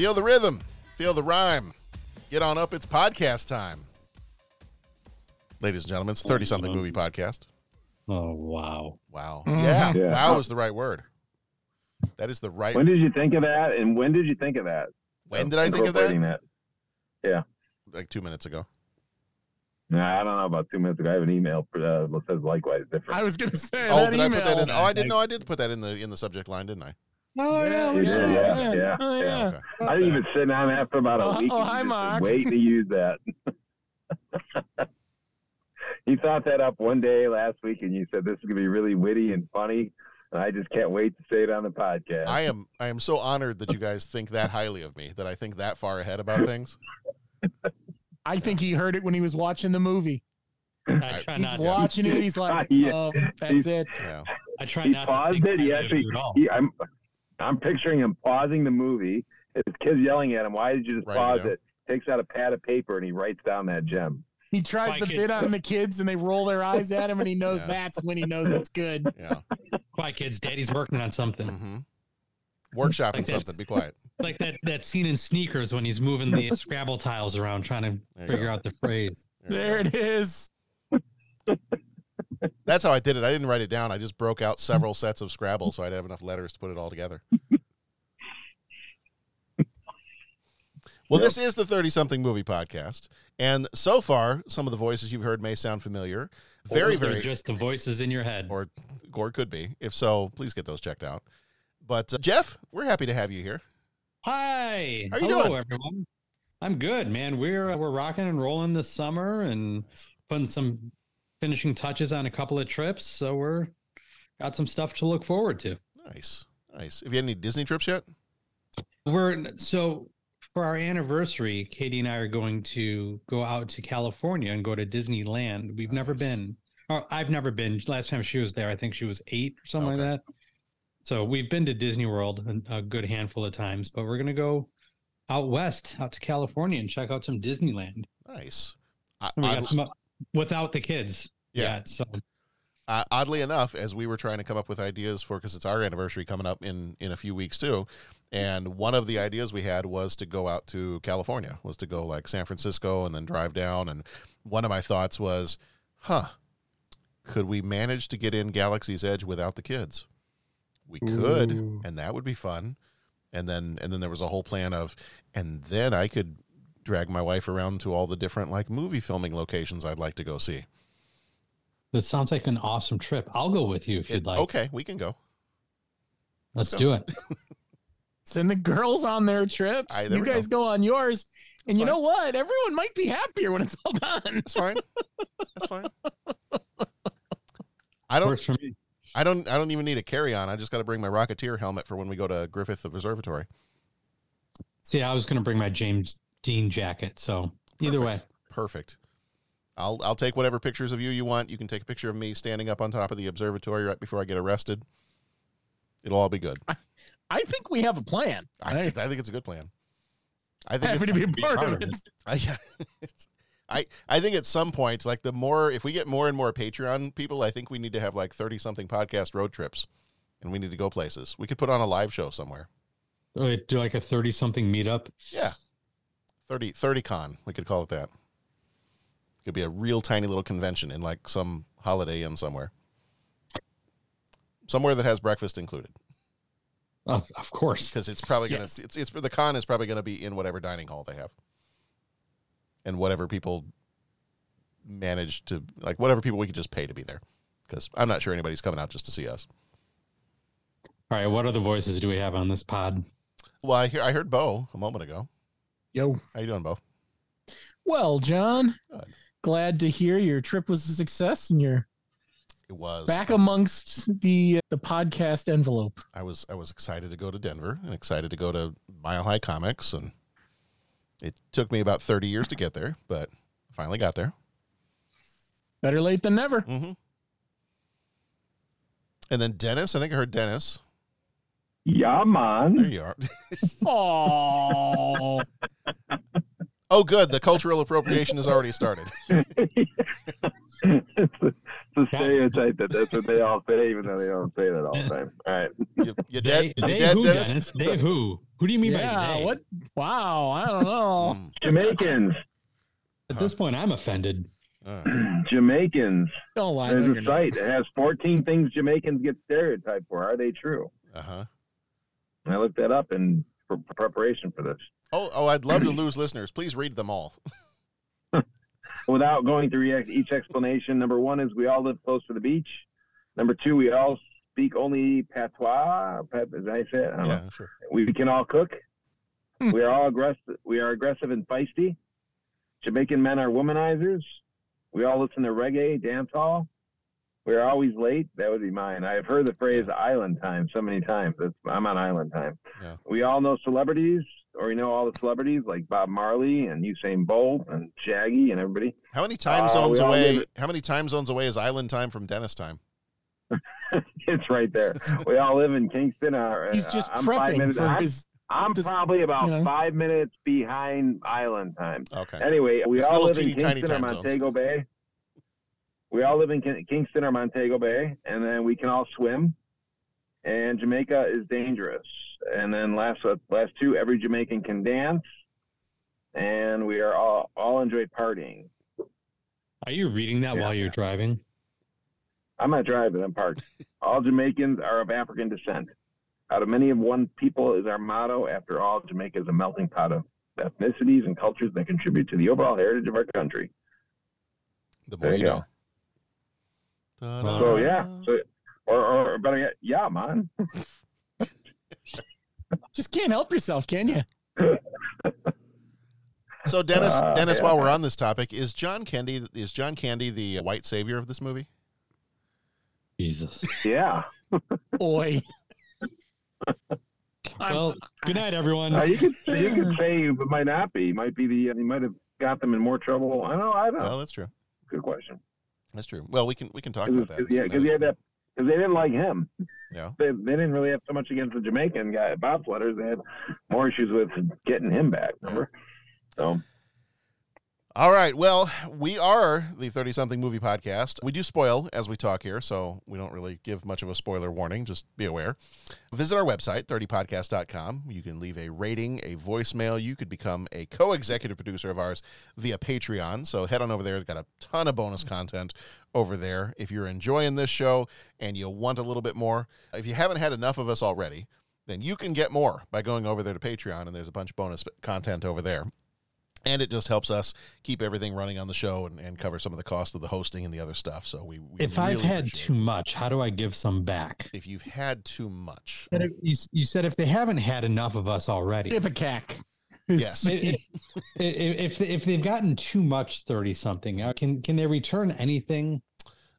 Feel the rhythm, feel the rhyme. Get on up, it's podcast time. Ladies and gentlemen, it's 30 something movie podcast. Oh, wow. Wow. Mhm. Yeah, Yeah. wow is the right word. That is the right When did you think of that? And when did you think of that? When did I think of that? Incorporating Yeah. Like two minutes ago. Nah, I don't know about two minutes ago. I have an email uh, that says likewise different. I was gonna say. Oh, that did I put that in? Oh, I didn't know I did put that in the in the subject line, didn't I? Oh yeah, You we did, did. yeah, oh, yeah, Oh, yeah. yeah. Okay. I didn't even sit down after about a Oh, week. oh, and hi, just Mark. Waiting to use that. you thought that up one day last week, and you said this is gonna be really witty and funny. And I just can't wait to say it on the podcast. I am I am so honored that you guys think that highly of me, that I think that far ahead about things. I think he heard it when he was watching the movie. I He's watching it. He's like, Yeah. oh, that's He's- it. Yeah. I try he not to paused think it. He actually, you at all. he, I'm, I'm picturing him pausing the movie. His kids yelling at him, "Why did you just Writing it pause down. it?" Takes out a pad of paper and he writes down that gem. He tries My to kid- bid on the kids, and they roll their eyes at him, and he knows Yeah. that's when he knows it's good. Yeah. Quiet kids, daddy's working on something. hmm Workshopping Like something. Be quiet. Like that that scene in Sneakers when he's moving the Scrabble tiles around trying to figure go. out the phrase. There it is. That's how I did it. I didn't write it down. I just broke out several sets of Scrabble so I'd have enough letters to put it all together. Well, this is the 30 something movie podcast. And so far, some of the voices you've heard may sound familiar. Very, very, just the voices in your head. or Gore could be. If so, please get those checked out. But uh, Jeff, we're happy to have you here. Hi. How you Hello, doing? everyone. I'm good, man. We're uh, we're rocking and rolling this summer and putting some finishing touches on a couple of trips. So we're got some stuff to look forward to. Nice. Nice. Have you had any Disney trips yet? We're so for our anniversary, Katie and I are going to go out to California and go to Disneyland. We've never been. Or I've never been. Last time she was there, I think she was eight or something Okay. like that. So we've been to Disney World a, good handful of times, but we're gonna go out west, out to California, and check out some Disneyland. Nice. I, We I- got some without the kids. Yeah. yet, so uh, oddly enough, as we were trying to come up with ideas for, because it's our anniversary coming up in in a few weeks too, and one of the ideas we had was to go out to California, was to go like San Francisco and then drive down. And one of my thoughts was, huh, could we manage to get in Galaxy's Edge without the kids? We could, Ooh. and that would be fun. And then and then there was a whole plan of, and then I could drag my wife around to all the different like movie filming locations I'd like to go see. this sounds like an awesome trip. I'll go with you if you'd It- like. okay, we can go. let's go. do it. Send the girls on their trips. Aye, there you we go. guys go on yours. And you know what? Everyone might be happier when it's all done. That's fine. That's fine. I don't. Works for me. I don't. I don't even need a carry on. I just got to bring my Rocketeer helmet for when we go to Griffith Observatory. See, I was going to bring my James Dean jacket. So either way, Perfect. Perfect. I'll I'll take whatever pictures of you you want. You can take a picture of me standing up on top of the observatory right before I get arrested. It'll all be good. I think we have a plan. I, I think it's a good plan. I think happy if- to be a part part of of it. it. I, yeah, it's- I I think at some point, like the more if we get more and more Patreon people, I think we need to have like thirty something podcast road trips, and we need to go places. We could put on a live show somewhere. Oh, do like a 30 something meetup. Yeah, 30, 30 con. We could call it that. It Could be a real tiny little convention in like some holiday inn somewhere, somewhere that has breakfast included. Of, of course. because it's probably gonna Yes. it's it's the con is probably gonna be in whatever dining hall they have, and whatever people manage to like whatever people we could just pay to be there, because I'm not sure anybody's coming out just to see us. All right, what other voices do we have on this pod? Well, I hear I heard Bo a moment ago. Yo. How you doing, Bo? Well, John, Good. glad to hear your trip was a success and you're It was back amongst the the podcast envelope. I was I was excited to go to Denver and excited to go to Mile High Comics, and it took me about 30 years to get there, but I finally got there. Better late than never. Mm-hmm. And then Dennis, I think I heard Dennis. Yeah, There you are. Oh, oh, good. The cultural appropriation has already started. it's a, it's a stereotype that that's what they all say, even though they don't say that all the time. All right. You, you They. You they dead, who, Dennis? Dennis? They who? Who do you mean by yeah. they? What? Wow. I don't know. Mm, Jamaicans. At this point, I'm offended. uh, Jamaicans. Don't lie. There's a site that has 14 things Jamaicans get stereotyped for. Are they true? uh-huh. And I looked that up in for for preparation for this. Oh, oh, I'd love to lose listeners. Please read them all. Without going through each- each explanation, number one is we all live close to the beach. Number two, we all speak only patois. Pat, is that how you say it? I don't know. Yeah, sure. We can all cook. Hmm. we are all aggressive. We are aggressive and feisty. Jamaican men are womanizers. We all listen to reggae, dance hall. We are always late. That would be mine. I've heard the phrase "island time" so many times. That's, I'm on island time. Yeah. We all know celebrities, or we know all the celebrities like Bob Marley and Usain Bolt and Shaggy and everybody. How many time Uh, zones we all away? live- How many time zones away is Island time from Dennis time? it's right there. We all live in Kingston. Uh, He's just I'm prepping minutes. for I'm, his. I'm this- probably about you know. five minutes behind island time. Okay. Anyway, we It's all live in teeny tiny Kingston or time zones. Montego Bay. We all live in Kin- Kingston or Montego Bay, and then we can all swim. And Jamaica is dangerous. And then last uh, last two, every Jamaican can dance, and we are all all enjoy partying. Are you reading that Yeah. while you're driving? I'm not driving. I'm parked. All Jamaicans are of African descent. Out of many of one people is our motto. After all, Jamaica is a melting pot of ethnicities and cultures that contribute to the overall heritage of our country. The more There you you know. Ta-da. So yeah, so or, or better yet, yeah, man. Just can't help yourself, can you? So Dennis, Uh, Dennis, yeah. while we're on this topic, is John Candy is John Candy the white savior of this movie? Jesus. Yeah. Boy. Well, good night, everyone. Uh, you could you could say it might not be. Might be the he might have got them in more trouble. I don't know. I don't know. Well, that's true. Good question. That's true. Well, we can we can talk about that. 'cause- yeah, because he had that because they didn't like him. Yeah. They, they didn't really have so much against the Jamaican guy, Bob bobsledders. They had more issues with getting him back. Remember? So All right. Well, we are the 30 something movie podcast. We do spoil as we talk here, so we don't really give much of a spoiler warning. Just be aware. Visit our website, 30podcast.com. You can leave a rating, a voicemail. You could become a co executive producer of ours via Patreon. So head on over there. It's got a ton of bonus content over there. If you're enjoying this show and you want a little bit more, if you haven't had enough of us already, then you can get more by going over there to Patreon, and there's a bunch of bonus content over there and it just helps us keep everything running on the show and, and cover some of the cost of the hosting and the other stuff. So we, we If I've had too it. much, how do I give some back? if you've had too much, But if- You, you said if they haven't had enough of us already, Ipecac. yes, if, if if if they've gotten too much thirty something, uh, can can they return anything?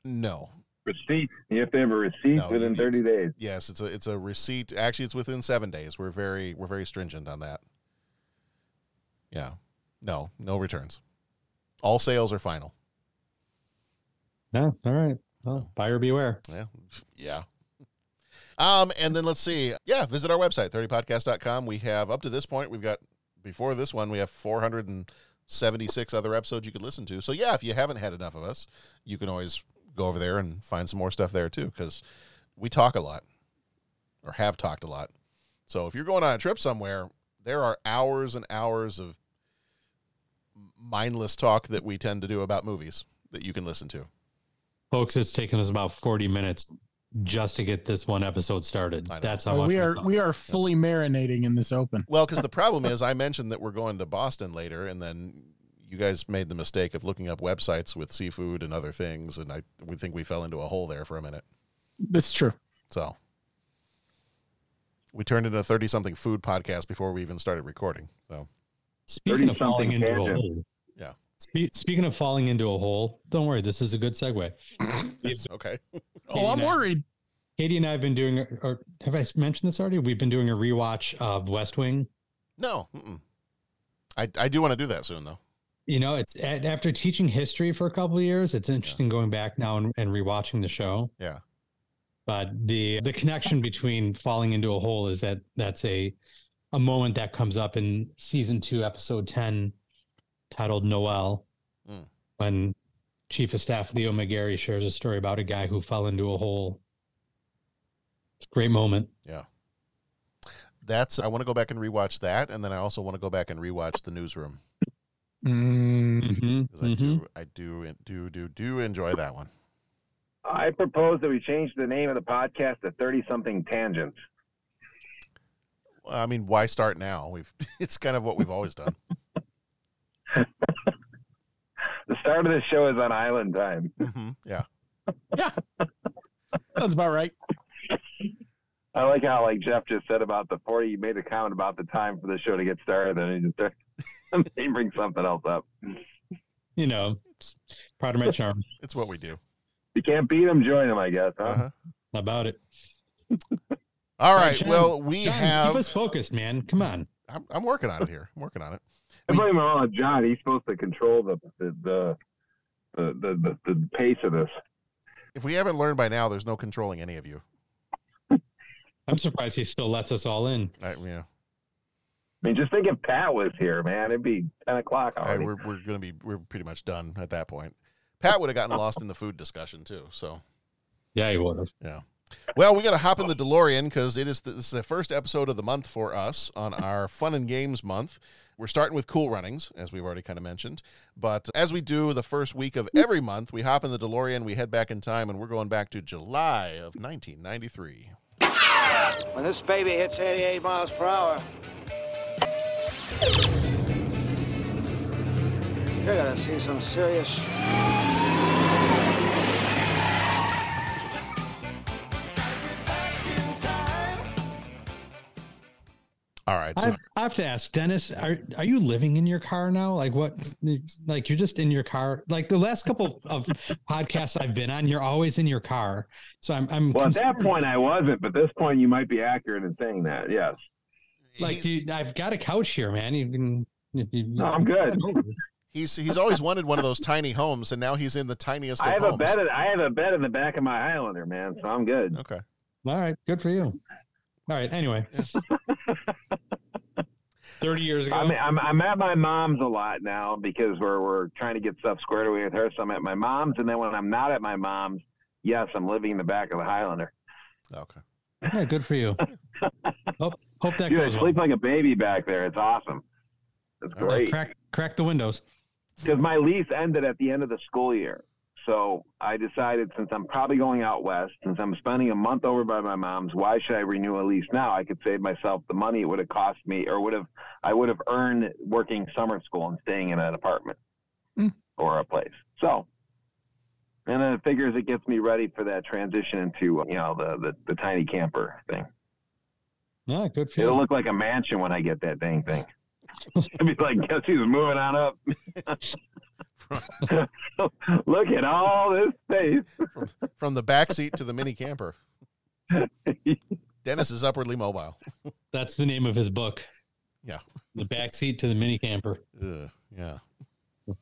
no, receipt. You have to have a receipt No, within thirty days. yes, it's a it's a receipt. Actually, it's within seven days. We're very we're very stringent on that. Yeah, no, no returns. All sales are final. No, all right. Well, buyer beware. Yeah. Yeah. Um, and then let's see. Yeah, visit our website, 30podcast.com. We have up to this point, we've got before this one, we have 476 other episodes you could listen to. So yeah, if you haven't had enough of us, you can always go over there and find some more stuff there too, because we talk a lot or have talked a lot. So if you're going on a trip somewhere, there are hours and hours of mindless talk that we tend to do about movies that you can listen to. Folks, it's taken us about 40 minutes just to get this one episode started. That's how Oh, much we we're we are fully marinating in this open. Well, because the problem is, I mentioned that we're going to Boston later, and then you guys made the mistake of looking up websites with seafood and other things, and I we think we fell into a hole there for a minute. That's true. So we turned into a thirty-something food podcast before we even started recording. So Speaking of falling 30-something into a hole. Yeah. Spe- speaking of falling into a hole, don't worry. This is a good segue. okay. Oh, I'm worried. Katie and I have been doing, or have I mentioned this already? We've been doing a rewatch of West Wing. No, mm-mm. I I do want to do that soon though. You know, it's a- after teaching history for a couple of years, it's interesting going back now and, and rewatching the show. Yeah. But the the connection between falling into a hole is that that's a a moment that comes up in season two, episode ten, titled Noel, Mm. when Chief of Staff Leo McGarry shares a story about a guy who fell into a hole. It's a great moment. Yeah. That's I want to go back and rewatch that, and then I also want to go back and rewatch the newsroom Mm-hmm. because I do I do do do do enjoy that one. I propose that we change the name of the podcast to 30 something tangents. I mean, why start now? We've it's kind of what we've always done. The start of the show is on island time. hmm Yeah. Yeah. Sounds about right. I like how like Jeff just said about the 40, you made a comment about the time for the show to get started, and he just started, he brings something else up. You know, it's part of my charm. It's what we do. You can't beat him, join him, I guess, huh? Uh-huh. About it. All right. John, well, we John, have. keep us focused, man. Come on. I'm, I'm working on it here. I'm working on it. I blame it all on John. He's supposed to control the the the the, the, the, the pace of this. If we haven't learned by now, there's no controlling any of you. I'm surprised he still lets us all in. I, yeah. I mean, just think if Pat was here, man, it'd be 10 o'clock I, already. we're we're gonna be we're pretty much done at that point. Pat would have gotten lost in the food discussion too. So Yeah, he would have. yeah. Well, we got to hop in the DeLorean because it is the, this is the first episode of the month for us on our fun and games month. We're starting with cool runnings, as we've already kind of mentioned. But as we do the first week of every month, we hop in the DeLorean, we head back in time, and we're going back to July of 1993. When this baby hits 88 miles per hour, you're gonna see some serious. All right. So I, I have to ask Dennis, are are you living in your car now? Like what? Like you're just in your car? Like the last couple of podcasts I've been on, you're always in your car. So I'm I'm well, at that point, I wasn't, but this point, you might be accurate in saying that. Yes. like dude, I've got a couch here, man. You can. You, you- No, I'm good. he's he's always wanted one of those tiny homes, and now he's in the tiniest of I have homes. a bed. In, I have a bed in the back of my Highlander, man. So I'm good. Okay. All right, good for you. All right. Anyway, thirty years ago. I mean, I'm I'm at my mom's a lot now because we're we're trying to get stuff squared away with her. So I'm at my mom's, and then when I'm not at my mom's, yes, I'm living in the back of the Highlander. Okay. yeah, good for you. hope hope that Dude, I goes well. sleep like a baby back there. It's awesome. It's All right, great. Crack crack the windows. because my lease ended at the end of the school year. So I decided since I'm probably going out west, since I'm spending a month over by my mom's, why should I renew a lease now? I could save myself the money it would have cost me or would have I would have earned working summer school and staying in an apartment hmm. or a place. So and then it figures it gets me ready for that transition into you know the the, the tiny camper thing. Yeah, good for It'll you. look like a mansion when I get that dang thing. It'll be like, guess who's moving on up? Look at all this space. From, from the back seat to the mini camper. Dennis is upwardly mobile. That's the name of his book. Yeah. The back seat to the mini camper. Ugh, yeah.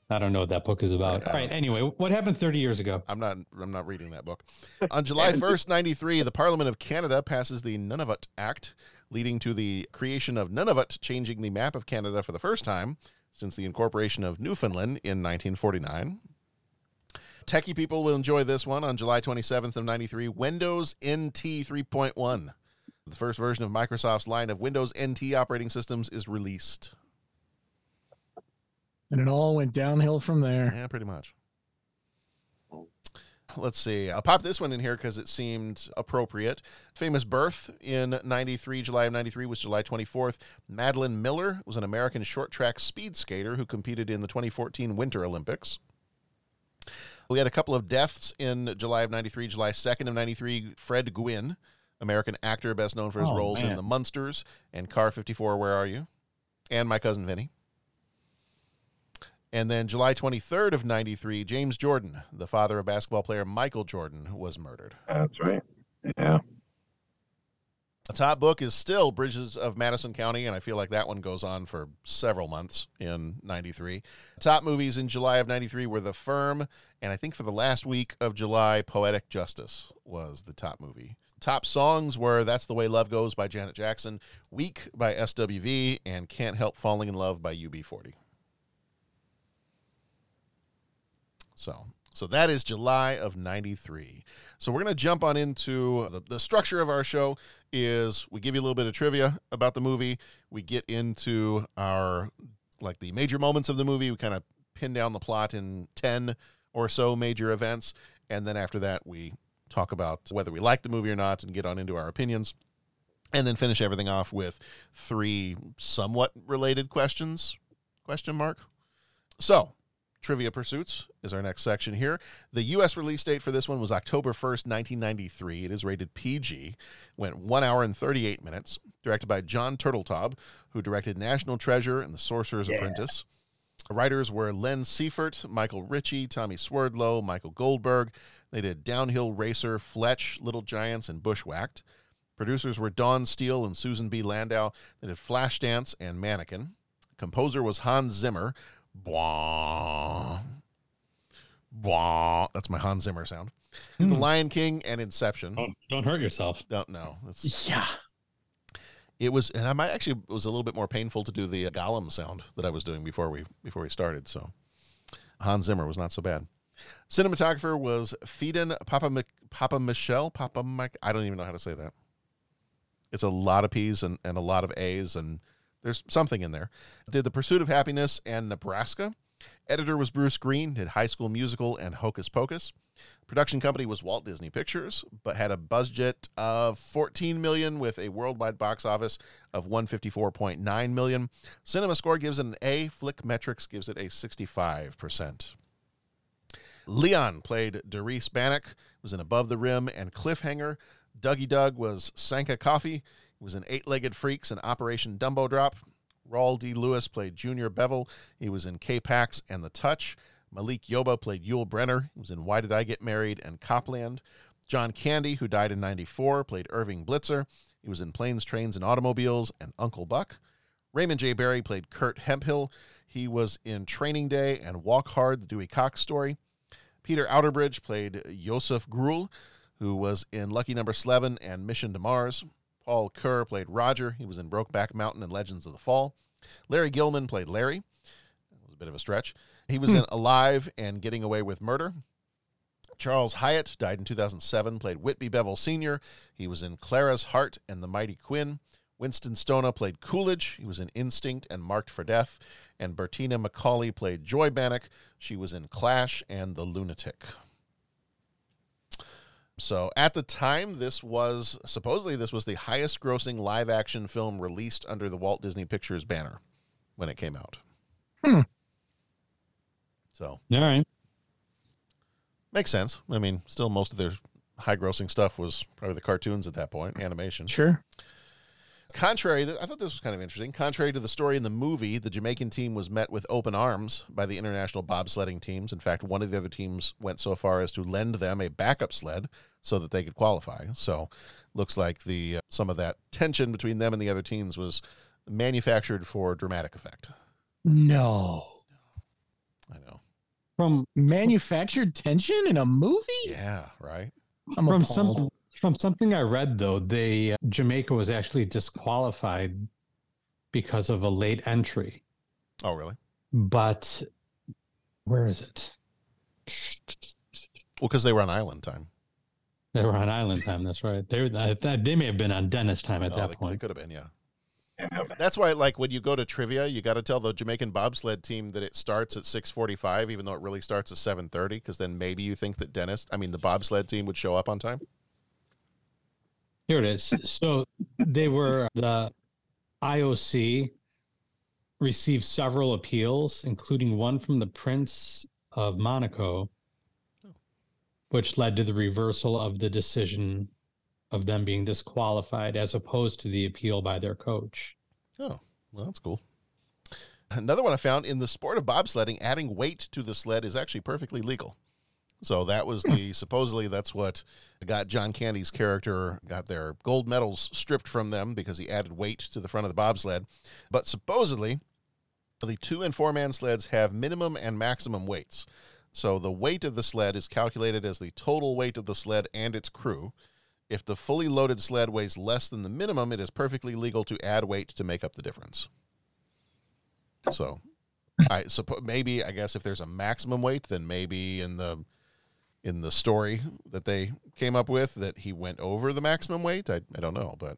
I don't know what that book is about. All right. Anyway, what happened 30 years ago? I'm not. I'm not reading that book. On July 1st, 93, the Parliament of Canada passes the Nunavut Act, leading to the creation of Nunavut, changing the map of Canada for the first time since the incorporation of Newfoundland in 1949. Techie people will enjoy this one on July 27th of 93. Windows NT 3.1. The first version of Microsoft's line of Windows NT operating systems is released. And it all went downhill from there. Yeah, pretty much. Let's see. I'll pop this one in here because it seemed appropriate. Famous birth in 93, July of 93 was July 24th. Madeline Miller was an American short track speed skater who competed in the 2014 Winter Olympics. We had a couple of deaths in July of 93, July 2nd of 93. Fred Gwynne, American actor best known for his Oh, roles in. The Munsters and Car 54, Where Are You? And My Cousin Vinny. And then July 23rd of 93, James Jordan, the father of basketball player Michael Jordan, was murdered. That's right. Yeah. The top book is still Bridges of Madison County, and I feel like that one goes on for several months in 93. Top movies in July of 93 were The Firm, and I think for the last week of July, Poetic Justice was the top movie. Top songs were That's the Way Love Goes by Janet Jackson, Weak by SWV, and Can't Help Falling in Love by UB40. So, so that is July of 93. So we're going to jump on into the, the structure of our show is we give you a little bit of trivia about the movie. We get into our like the major moments of the movie. We kind of pin down the plot in 10 or so major events and then after that we talk about whether we like the movie or not and get on into our opinions and then finish everything off with three somewhat related questions question mark so trivia pursuits is our next section here the us release date for this one was october 1st 1993 it is rated pg went 1 hour and 38 minutes directed by john turteltaub who directed national treasure and the sorcerer's Yeah. apprentice the writers were len siefert michael ritchie tommy swerdlow michael goldberg they did downhill racer fletch little giants and bushwhacked Producers were Dawn Steel and Susan B. Landau. They did Flashdance and Mannequin. Composer was Hans Zimmer. Bwah. Bwah. That's my Hans Zimmer sound. The Lion King and Inception. Don't, don't hurt yourself. Don't know. That's, Yeah. it was, and I might actually it was a little bit more painful to do the uh, Gollum sound that I was doing before we before we started. So Hans Zimmer was not so bad. Cinematographer was Feden Papa Mc- Papa Michelle Papa Mike. I don't even know how to say that. It's a lot of P's and, and a lot of A's, and there's something in there. Did The Pursuit of Happiness and Nebraska. Editor was Bruce Green, did High School Musical and Hocus Pocus. Production company was Walt Disney Pictures, but had a budget of 14 million with a worldwide box office of 154.9 million. Cinema Score gives it an A. Flick Metrics gives it a 65%. Leon played Derice Bannock, was in Above the Rim and Cliffhanger. Dougie Doug was Sanka Coffey, he was in Eight Legged Freaks and Operation Dumbo Drop. Rawle D. Lewis played Junior Bevil, he was in K-Pax and The Touch. Malik Yoba played Yul Brenner, he was in Why Did I Get Married and Copland. John Candy, who died in 94, played Irving Blitzer. He was in Planes, Trains, and Automobiles and Uncle Buck. Raymond J. Barry played Kurt Hemphill. He was in Training Day and Walk Hard, the Dewey Cox story. Peter Outerbridge played Joseph Gruel, who was in Lucky Number Slevin and Mission to Mars. Paul Coeur played Roger. He was in Brokeback Mountain and Legends of the Fall. Larry Gilman played Larry. That was a bit of a stretch. He was hmm. in Alive and Getting Away with Murder. Charles Hyatt died in 2007, played Whitby Bevil Sr. He was in Clara's Heart and the Mighty Quinn. Winston Stona played Coolidge. He was in Instinct and Marked for Death. And Bertina Macauley played Joy Bannock. She was in Clash and The Lunatic. So at the time, this was supposedly this was the highest grossing live action film released under the Walt Disney Pictures banner when it came out. Hmm. So All right. makes sense. I mean, still most of their high grossing stuff was probably the cartoons at that point, animation. Sure. Contrary, I thought this was kind of interesting. Contrary to the story in the movie, the Jamaican team was met with open arms by the international bobsledding teams. In fact, one of the other teams went so far as to lend them a backup sled so that they could qualify. So, looks like the uh, some of that tension between them and the other teams was manufactured for dramatic effect. No. I know. From manufactured tension in a movie? Yeah, right. I'm from appalled. some from something I read though, they uh, Jamaica was actually disqualified because of a late entry. Oh, really? But where is it? Well, because they were on island time. They were on island time. That's right. They were, they may have been on Dennis time at Oh, that they, point. they could have been, yeah. That's why, like, when you go to trivia, you got to tell the Jamaican bobsled team that it starts at six forty-five, even though it really starts at seven thirty, because then maybe you think that Dennis, I mean, the bobsled team would show up on time. Here it is. So they were the IOC received several appeals, including one from the Prince of Monaco, which led to the reversal of the decision of them being disqualified as opposed to the appeal by their coach. Oh, well, that's cool. Another one I found in the sport of bobsledding, adding weight to the sled is actually perfectly legal. So that was the supposedly that's what got John Candy's character got their gold medals stripped from them because he added weight to the front of the bobsled. But supposedly, the two and four man sleds have minimum and maximum weights. So the weight of the sled is calculated as the total weight of the sled and its crew. If the fully loaded sled weighs less than the minimum, it is perfectly legal to add weight to make up the difference. So, I suppose maybe I guess if there's a maximum weight, then maybe in the in the story that they came up with that he went over the maximum weight. I, I don't know, but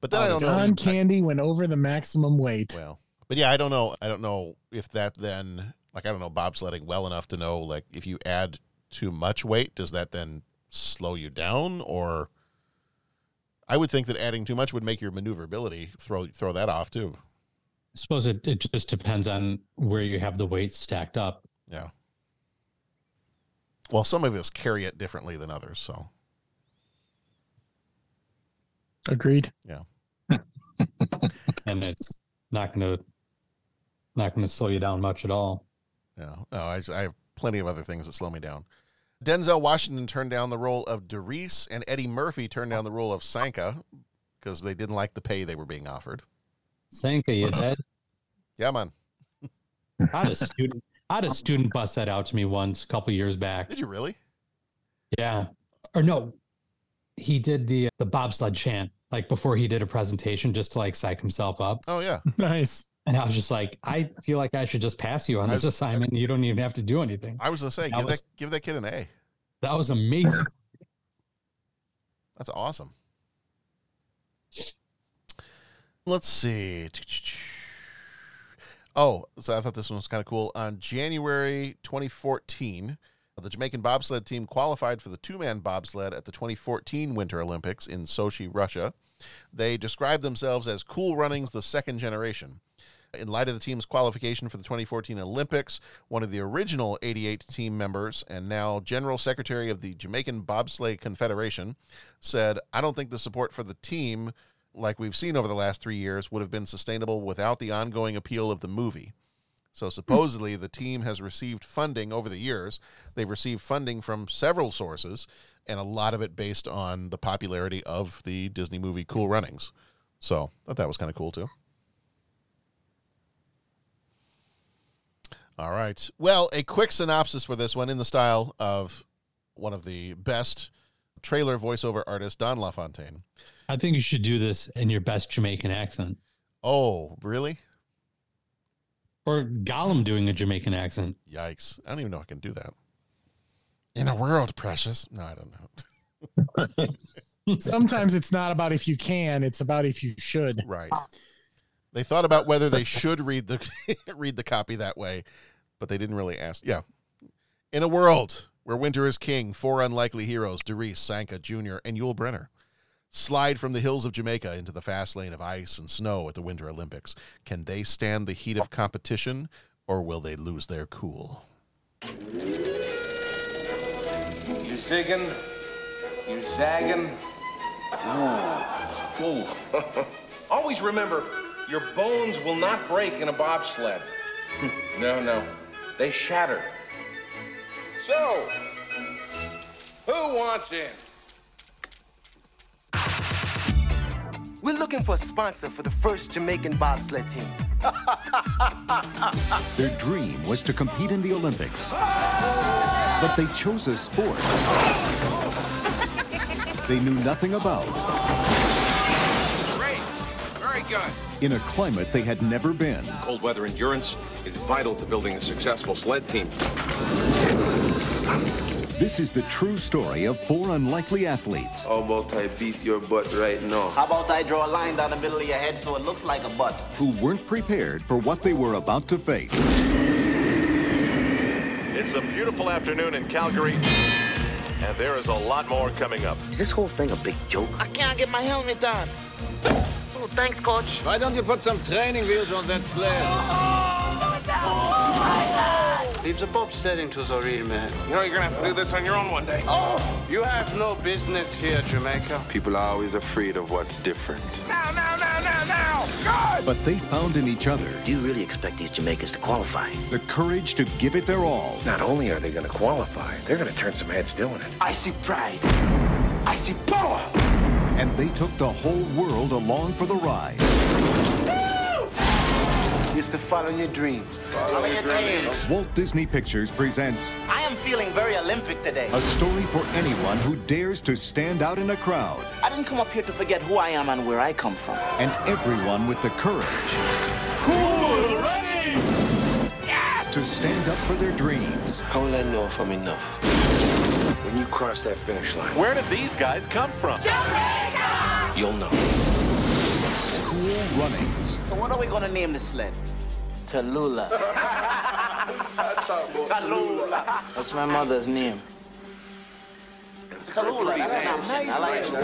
but then I don't John know. Candy went over the maximum weight. Well, but yeah, I don't know. I don't know if that then like I don't know bobsledding well enough to know like if you add too much weight, does that then slow you down or I would think that adding too much would make your maneuverability throw throw that off too. I suppose it, it just depends on where you have the weight stacked up. Yeah. Well, some of us carry it differently than others, so Agreed. yeah. and it's not going to not going to slow you down much at all. Yeah. No, I, I have plenty of other things that slow me down. Denzel Washington turned down the role of Derice, and Eddie Murphy turned down the role of Sanka because they didn't like the pay they were being offered. Sanka, you dead? Yeah, man. I had a student. I had a student bust that out to me once a couple years back. Did you really? Yeah, or no, he did the uh, the bobsled chant like before he did a presentation just to like psych himself up. Oh yeah, nice. And I was just like, I feel like I should just pass you on I this was- assignment. You don't even have to do anything. I was gonna say That give was- that give that kid an A. That was amazing. That's awesome. Let's see. Oh, so I thought this one was kind of cool. On January 2014, the Jamaican bobsled team qualified for the two man bobsled at the 2014 Winter Olympics in Sochi, Russia. They described themselves as Cool Runnings, the second generation. In light of the team's qualification for the 2014 Olympics, one of the original 88 team members and now General Secretary of the Jamaican Bobsleigh Confederation said, I don't think the support for the team, like we've seen over the last three years, would have been sustainable without the ongoing appeal of the movie. So supposedly the team has received funding over the years. They've received funding from several sources, and a lot of it based on the popularity of the Disney movie Cool Runnings. So thought that was kind of cool too. All right. Well, a quick synopsis for this one in the style of one of the best trailer voiceover artists, Don LaFontaine. I think you should do this in your best Jamaican accent, Oh, really? or Gollum doing a Jamaican accent. Yikes. I don't even know I can do that. In a world, precious. No, I don't know. Sometimes it's not about if you can, it's about if you should. Right. They thought about whether they should read the read the copy that way, but they didn't really ask. Yeah. In a world where winter is king, four unlikely heroes, Derice, Sanka Jr., and Yul Brenner, slide from the hills of Jamaica into the fast lane of ice and snow at the Winter Olympics. Can they stand the heat of competition, or will they lose their cool? You zigging? You zagging? Ooh. Ooh. Always remember, your bones will not break in a bobsled. no, no. They shatter. So, who wants in? We're looking for a sponsor for the first Jamaican bobsled team. Their dream was to compete in the Olympics. But they chose a sport they knew nothing about Great. Very good. in a climate they had never been. Cold weather endurance is vital to building a successful sled team. This is the true story of four unlikely athletes How about I beat your butt right now? How about I draw a line down the middle of your head so it looks like a butt? who weren't prepared for what they were about to face. It's a beautiful afternoon in Calgary, and there is a lot more coming up. Is this whole thing a big joke? I can't get my helmet on. Oh, thanks, coach. Why don't you put some training wheels on that sled? Leave the bobsledding to the real man. You know you're gonna have to do this on your own one day. Oh! You have no business here, Jamaica. People are always afraid of what's different. Now, now, now, now, now! God! But they found in each other Do you really expect these Jamaicans to qualify? the courage to give it their all. Not only are they gonna qualify, they're gonna turn some heads doing it. I see pride. I see power. And they took the whole world along for the ride. Is to follow your dreams. Follow your dreams. Walt Disney Pictures presents I am feeling very Olympic today. a story for anyone who dares to stand out in a crowd I didn't come up here to forget who I am and where I come from. and everyone with the courage to stand up for their dreams. How will I know if I'm enough? When you cross that finish line, Where did these guys come from? you'll know. Cool runnings, So what are we gonna name this sled? Tallulah. Tallulah. That's my mother's name. Tallulah. That's nice. I like it.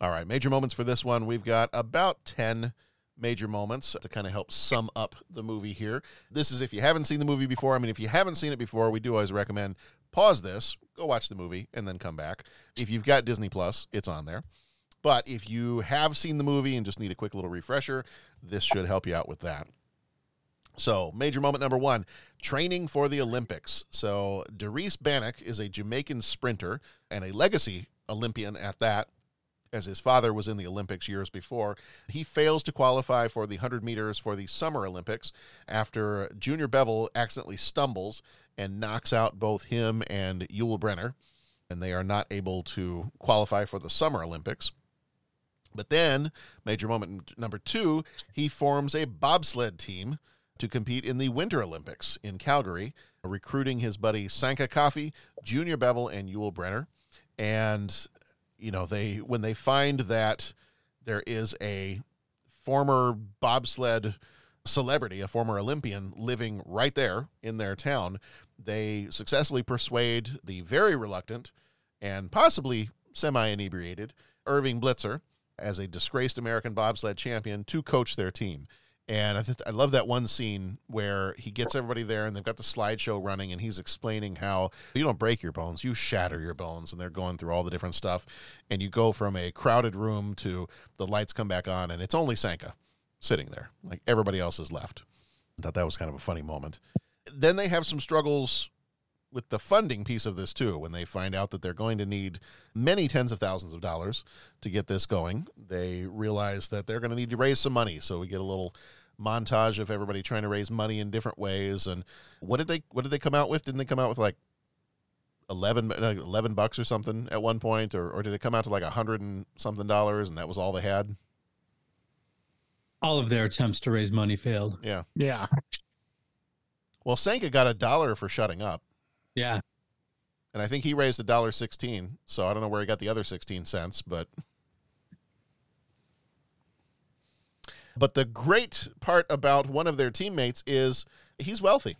All right, major moments for this one. We've got about 10 major moments to kind of help sum up the movie here. This is if you haven't seen the movie before. I mean, if you haven't seen it before, we do always recommend pause this, go watch the movie, and then come back. If you've got Disney Plus, it's on there. But if you have seen the movie and just need a quick little refresher, this should help you out with that. So, major moment number one training for the Olympics. So, Derice Bannock is a Jamaican sprinter and a legacy Olympian at that, as his father was in the Olympics years before. He fails to qualify for the 100 meters for the Summer Olympics after Junior Bevil accidentally stumbles and knocks out both him and Yul Brenner, and they are not able to qualify for the Summer Olympics. But then, major moment number two, he forms a bobsled team to compete in the Winter Olympics in Calgary, recruiting his buddy Sanka Coffey, Junior Bevil, and Yul Brenner. And, you know, they when they find that there is a former bobsled celebrity, a former Olympian, living right there in their town, they successfully persuade the very reluctant and possibly semi inebriated Irving Blitzer as a disgraced American bobsled champion to coach their team. And I, th- I love that one scene where he gets everybody there and they've got the slideshow running and he's explaining how you don't break your bones, you shatter your bones. And they're going through all the different stuff. And you go from a crowded room to the lights come back on and it's only Sanka sitting there. Like everybody else is left. I thought that was kind of a funny moment. Then they have some struggles with the funding piece of this too when they find out that they're going to need many tens of thousands of dollars to get this going they realize that they're going to need to raise some money. So we get a little montage of everybody trying to raise money in different ways. And what did they what did they come out with? Didn't they come out with like 11, uh, 11 bucks or something at one point? Or, or did it come out to like a hundred and something dollars and that was all they had? All of their attempts to raise money failed. yeah. Yeah. well sanka got a dollar for shutting up Yeah. and i think he raised a dollar 16 so i don't know where he got the other 16 cents but But the great part about one of their teammates is he's wealthy.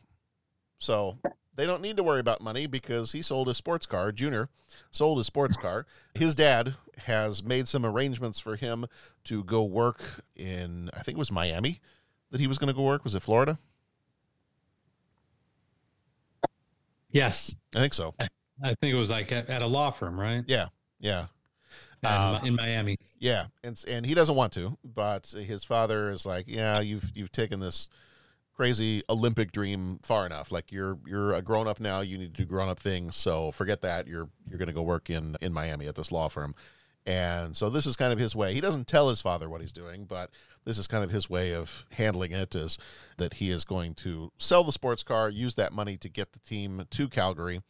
So they don't need to worry about money because he sold his sports car. Junior sold his sports car. His dad has made some arrangements for him to go work in, I think it was Miami that he was going to go work. Was it Florida? Yes. I think so. I think it was like at, at a law firm, right? Yeah. Yeah. Um, in Miami. Yeah, and and he doesn't want to, but his father is like, yeah, you've you've taken this crazy Olympic dream far enough. Like you're you're a grown up now. You need to do grown up things. So forget that. You're you're going to go work in in Miami at this law firm. And so this is kind of his way. He doesn't tell his father what he's doing, but this is kind of his way of handling it is that he is going to sell the sports car, use that money to get the team to Calgary.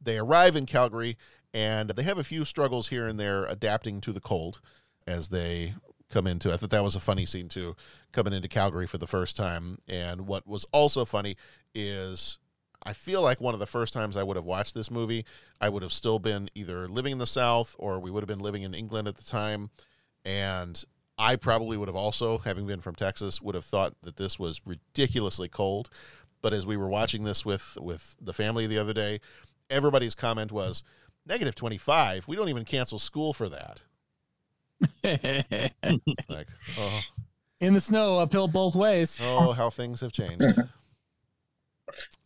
They arrive in Calgary and they have a few struggles here and there adapting to the cold as they come into. I thought that was a funny scene too, coming into Calgary for the first time. And what was also funny is I feel like one of the first times I would have watched this movie, I would have still been either living in the South or we would have been living in England at the time. And I probably would have also, having been from Texas, would have thought that this was ridiculously cold. But as we were watching this with with the family the other day, everybody's comment was negative 25. We don't even cancel school for that. like, oh, In the snow, uphill both ways. oh, how things have changed.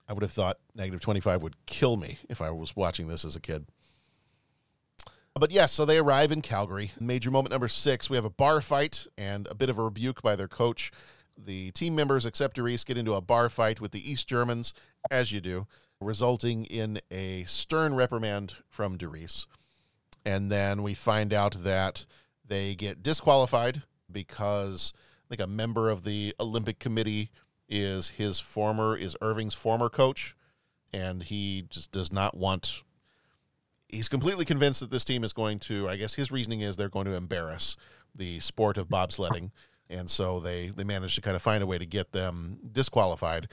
I would have thought negative 25 would kill me if I was watching this as a kid. But yes, so they arrive in Calgary. Major moment number six, we have a bar fight and a bit of a rebuke by their coach. The team members, except Derice, get into a bar fight with the East Germans, as you do, resulting in a stern reprimand from Derice. And then we find out that they get disqualified because think a member of the Olympic Committee is his former, is Irving's former coach. And he just does not want he's completely convinced that this team is going to i guess his reasoning is they're going to embarrass the sport of bobsledding and so they they managed to kind of find a way to get them disqualified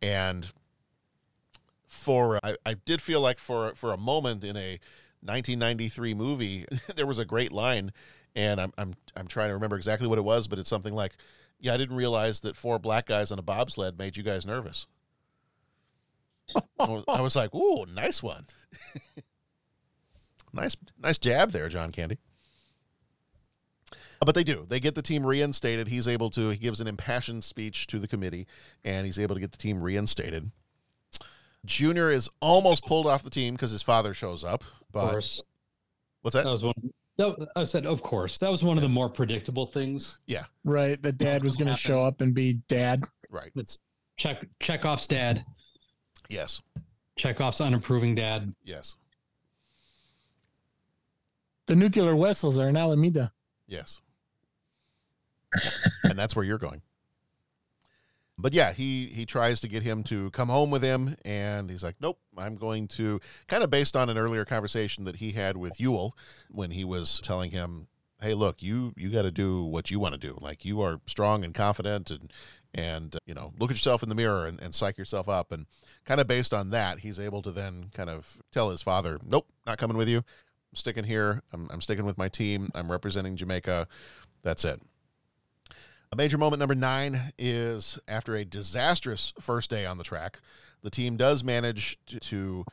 and for i, I did feel like for for a moment in a 1993 movie there was a great line and I'm, I'm i'm trying to remember exactly what it was but it's something like yeah i didn't realize that four black guys on a bobsled made you guys nervous I was- like, "Ooh, nice one." nice, nice jab there, John Candy. Uh, but they do. They get the team reinstated. He's able to. He gives an impassioned speech to the committee, and he's able to get the team reinstated. Junior is almost pulled off the team because his father shows up. But Of course. what's that? That was one. No, I said, of course. That was one of the more predictable things. Yeah. Right. The dad was going to show up and be dad. Right. It's check Chekhov's dad. Yes. Chekhov's unapproving dad. Yes. The nuclear vessels are in Alameda. Yes. and that's where you're going. But yeah, he he tries to get him to come home with him, and he's like, "Nope, I'm going to." Kind of based on an earlier conversation that he had with Yul when he was telling him, "Hey, look, you you got to do what you want to do. Like you are strong and confident, and and uh, you know, look at yourself in the mirror and, and psych yourself up." And kind of based on that, he's able to then kind of tell his father, "Nope, not coming with you. I'm sticking here. I'm, I'm sticking with my team. I'm representing Jamaica. That's it." A major moment number nine is after a disastrous first day on the track, the team does manage to, to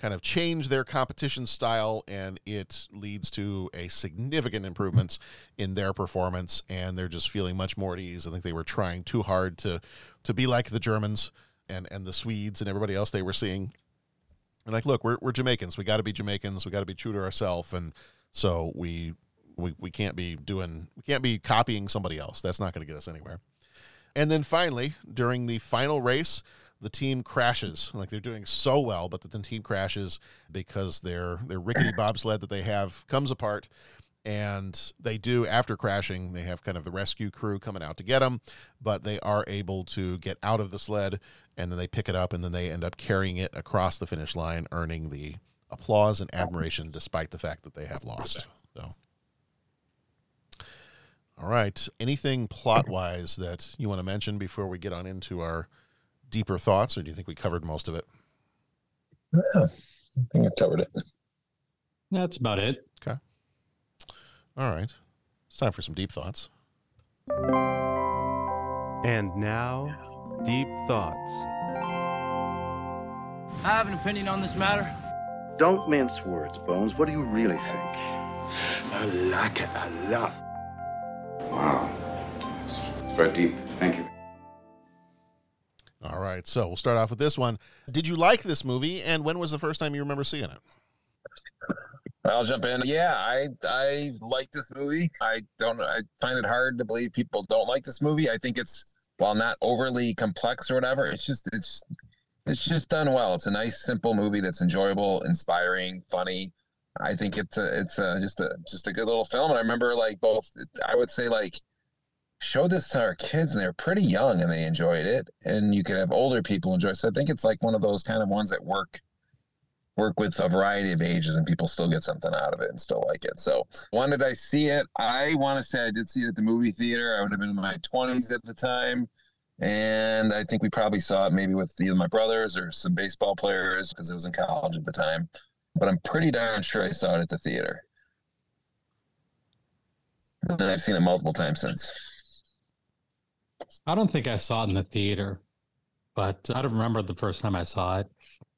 kind of change their competition style, and it leads to a significant improvements in their performance, and they're just feeling much more at ease. I think they were trying too hard to to be like the Germans and and the Swedes and everybody else they were seeing. And like, look, we're we're Jamaicans. We got to be Jamaicans. We got to be true to ourselves, and so we we, we can't be doing we can't be copying somebody else. That's not going to get us anywhere. And then finally during the final race the team crashes. Like they're doing so well but the team crashes because their their rickety bobsled that they have comes apart. And they do after crashing they have kind of the rescue crew coming out to get them but they are able to get out of the sled and then they pick it up and then they end up carrying it across the finish line earning the applause and admiration despite the fact that they have lost. So all right. Anything plot wise that you want to mention before we get on into our deeper thoughts, or do you think we covered most of it? Yeah, I think I covered it. That's about it. Okay. All right. It's time for some deep thoughts. And now, deep thoughts. I have an opinion on this matter. Don't mince words, Bones. What do you really think? I like it a lot. Wow. It's, it's very deep. Thank you. All right. So we'll start off with this one. Did you like this movie, and when was the first time you remember seeing it? I'll jump in. Yeah, I I like this movie. I don't. I find it hard to believe people don't like this movie. I think it's while not overly complex or whatever. It's just it's it's just done well. It's a nice, simple movie that's enjoyable, inspiring, funny. I think it's a it's a just a just a good little film. And I remember like both. I would say like showed this to our kids and they were pretty young and they enjoyed it. And you could have older people enjoy. it. So I think it's like one of those kind of ones that work work with a variety of ages and people still get something out of it and still like it. So, when did I see it? I want to say I did see it at the movie theater. I would have been in my 20s at the time. And I think we probably saw it maybe with either my brothers or some baseball players because it was in college at the time. But I'm pretty darn sure I saw it at the theater. And I've seen it multiple times since. I don't think I saw it in the theater, but I don't remember the first time I saw it.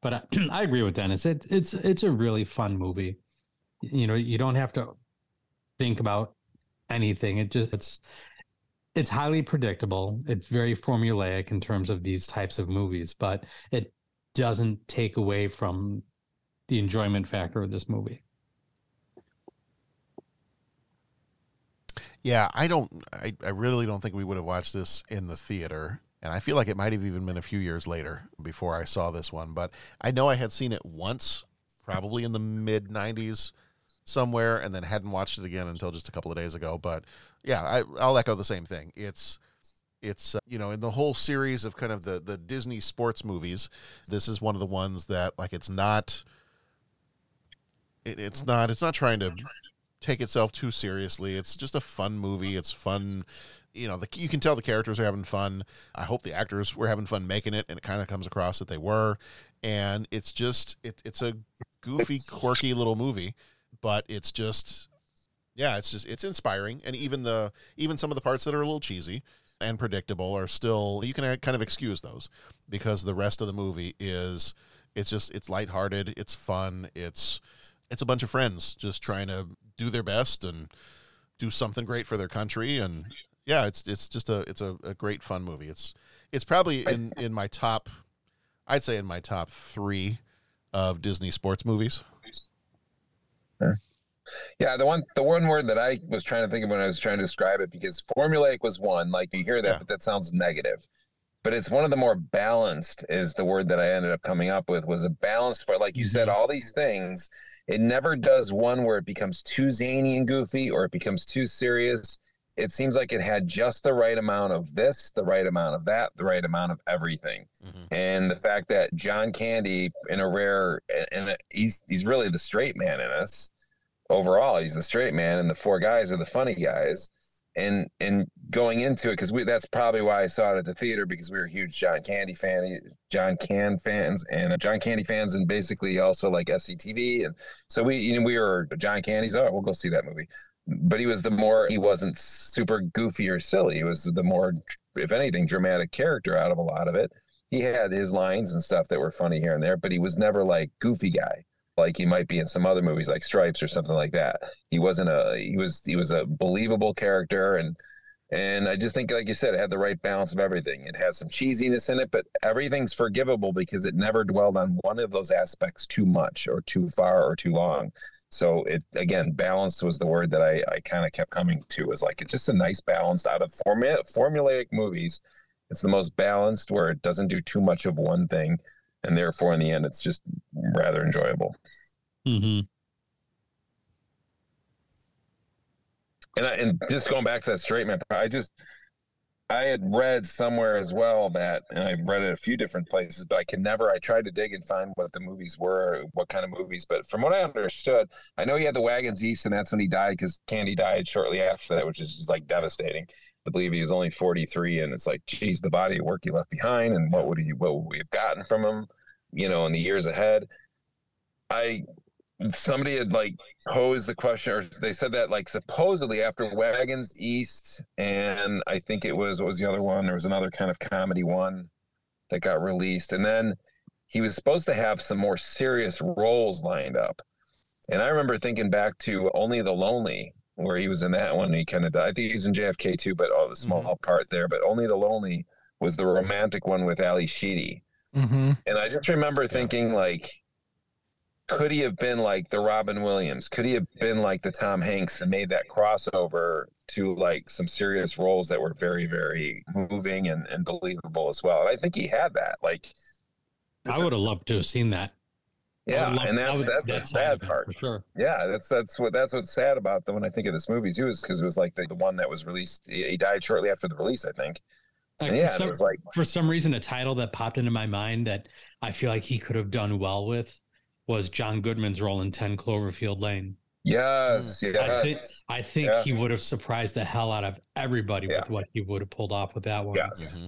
But I, I agree with Dennis. It's it's it's a really fun movie. You know, you don't have to think about anything. It just it's it's highly predictable. It's very formulaic in terms of these types of movies, but it doesn't take away from the enjoyment factor of this movie. Yeah, I don't. I, I really don't think we would have watched this in the theater. And I feel like it might have even been a few years later before I saw this one. But I know I had seen it once, probably in the mid 90s somewhere, and then hadn't watched it again until just a couple of days ago. But yeah, I, I'll echo the same thing. It's. It's uh, you know in the whole series of kind of the the Disney sports movies, this is one of the ones that like it's not it, it's mm-hmm. not it's not trying to take itself too seriously. It's just a fun movie. It's fun. You know, the, you can tell the characters are having fun. I hope the actors were having fun making it, and it kind of comes across that they were. And it's just it, it's a goofy, quirky little movie, but it's just yeah, it's just it's inspiring. And even the even some of the parts that are a little cheesy and predictable are still you can uh, kind of excuse those because the rest of the movie is it's just it's lighthearted, it's fun, it's it's a bunch of friends just trying to do their best and do something great for their country. And yeah it's it's just a it's a, a great fun movie. It's it's probably in in my top i'd say in my top three of disney sports movies. Yeah, the one the one word that I was trying to think of when I was trying to describe it because formulaic was one, like you hear that, but that sounds negative. But it's one of the more balanced is the word that I ended up coming up with was a balanced for like you said, mm-hmm. all these things. It never does one where it becomes too zany and goofy or it becomes too serious. It seems like it had just the right amount of this, the right amount of that, the right amount of everything. Mm-hmm. And the fact that John Candy in a rare and and he's he's really the straight man in us overall he's the straight man and the four guys are the funny guys and and going into it because we that's probably why i saw it at the theater because we were huge john candy fan john can fans and uh, john candy fans and basically also like sctv and so we you know we were john candy's oh we'll go see that movie. But he was the more he wasn't super goofy or silly. He was the more if anything dramatic character out of a lot of it. He had his lines and stuff that were funny here and there but he was never like goofy guy like he might be in some other movies like Stripes or something like that. He wasn't a he was he was a believable character and and I just think like you said it had the right balance of everything. It has some cheesiness in it, but everything's forgivable because it never dwelled on one of those aspects too much or too far or too long. So it again, balanced was the word that I, I kind of kept coming to was like it's just a nice balanced out of formula formulaic movies. It's the most balanced where it doesn't do too much of one thing and therefore in the end it's just rather enjoyable mm-hmm. and I, and just going back to that straight man i just i had read somewhere as well that and i've read it a few different places but i can never i tried to dig and find what the movies were what kind of movies but from what i understood i know he had the wagons east and that's when he died because candy died shortly after that which is just like devastating I believe he was only 43 and it's like geez the body of work he left behind and what would he what would we have gotten from him you know in the years ahead? I somebody had like posed the question or they said that like supposedly after wagons east and i think it was what was the other one? There was another kind of comedy one that got released and then he was supposed to have some more serious roles lined up. And i remember thinking back to only the lonely where he was in that one. He kind of died. I think he's in JFK too, but oh, the small mm-hmm. part there. But only the lonely was the romantic one with Ally Sheedy. Mm-hmm. And I just remember thinking, like, could he have been like the Robin Williams? Could he have been like the Tom Hanks and made that crossover to like some serious roles that were very, very moving and, and believable as well? And I think he had that. Like, I would have loved to have seen that. Yeah, love- and I that's would- that's the that's sad sad, part. for sure. Yeah, that's that's what that's what's sad about the when I think of this movie too is because it was like the, the one that was released. He he died shortly after the release, I think. Like, for yeah, some, it was like for some reason, a title that popped into my mind that I feel like he could have done well with was John Goodman's role in 10 Cloverfield Lane. Yes, mm. yes. I think, I think Yeah. he would have surprised the hell out of everybody with what he would have pulled off with that one. Yes. Mm-hmm.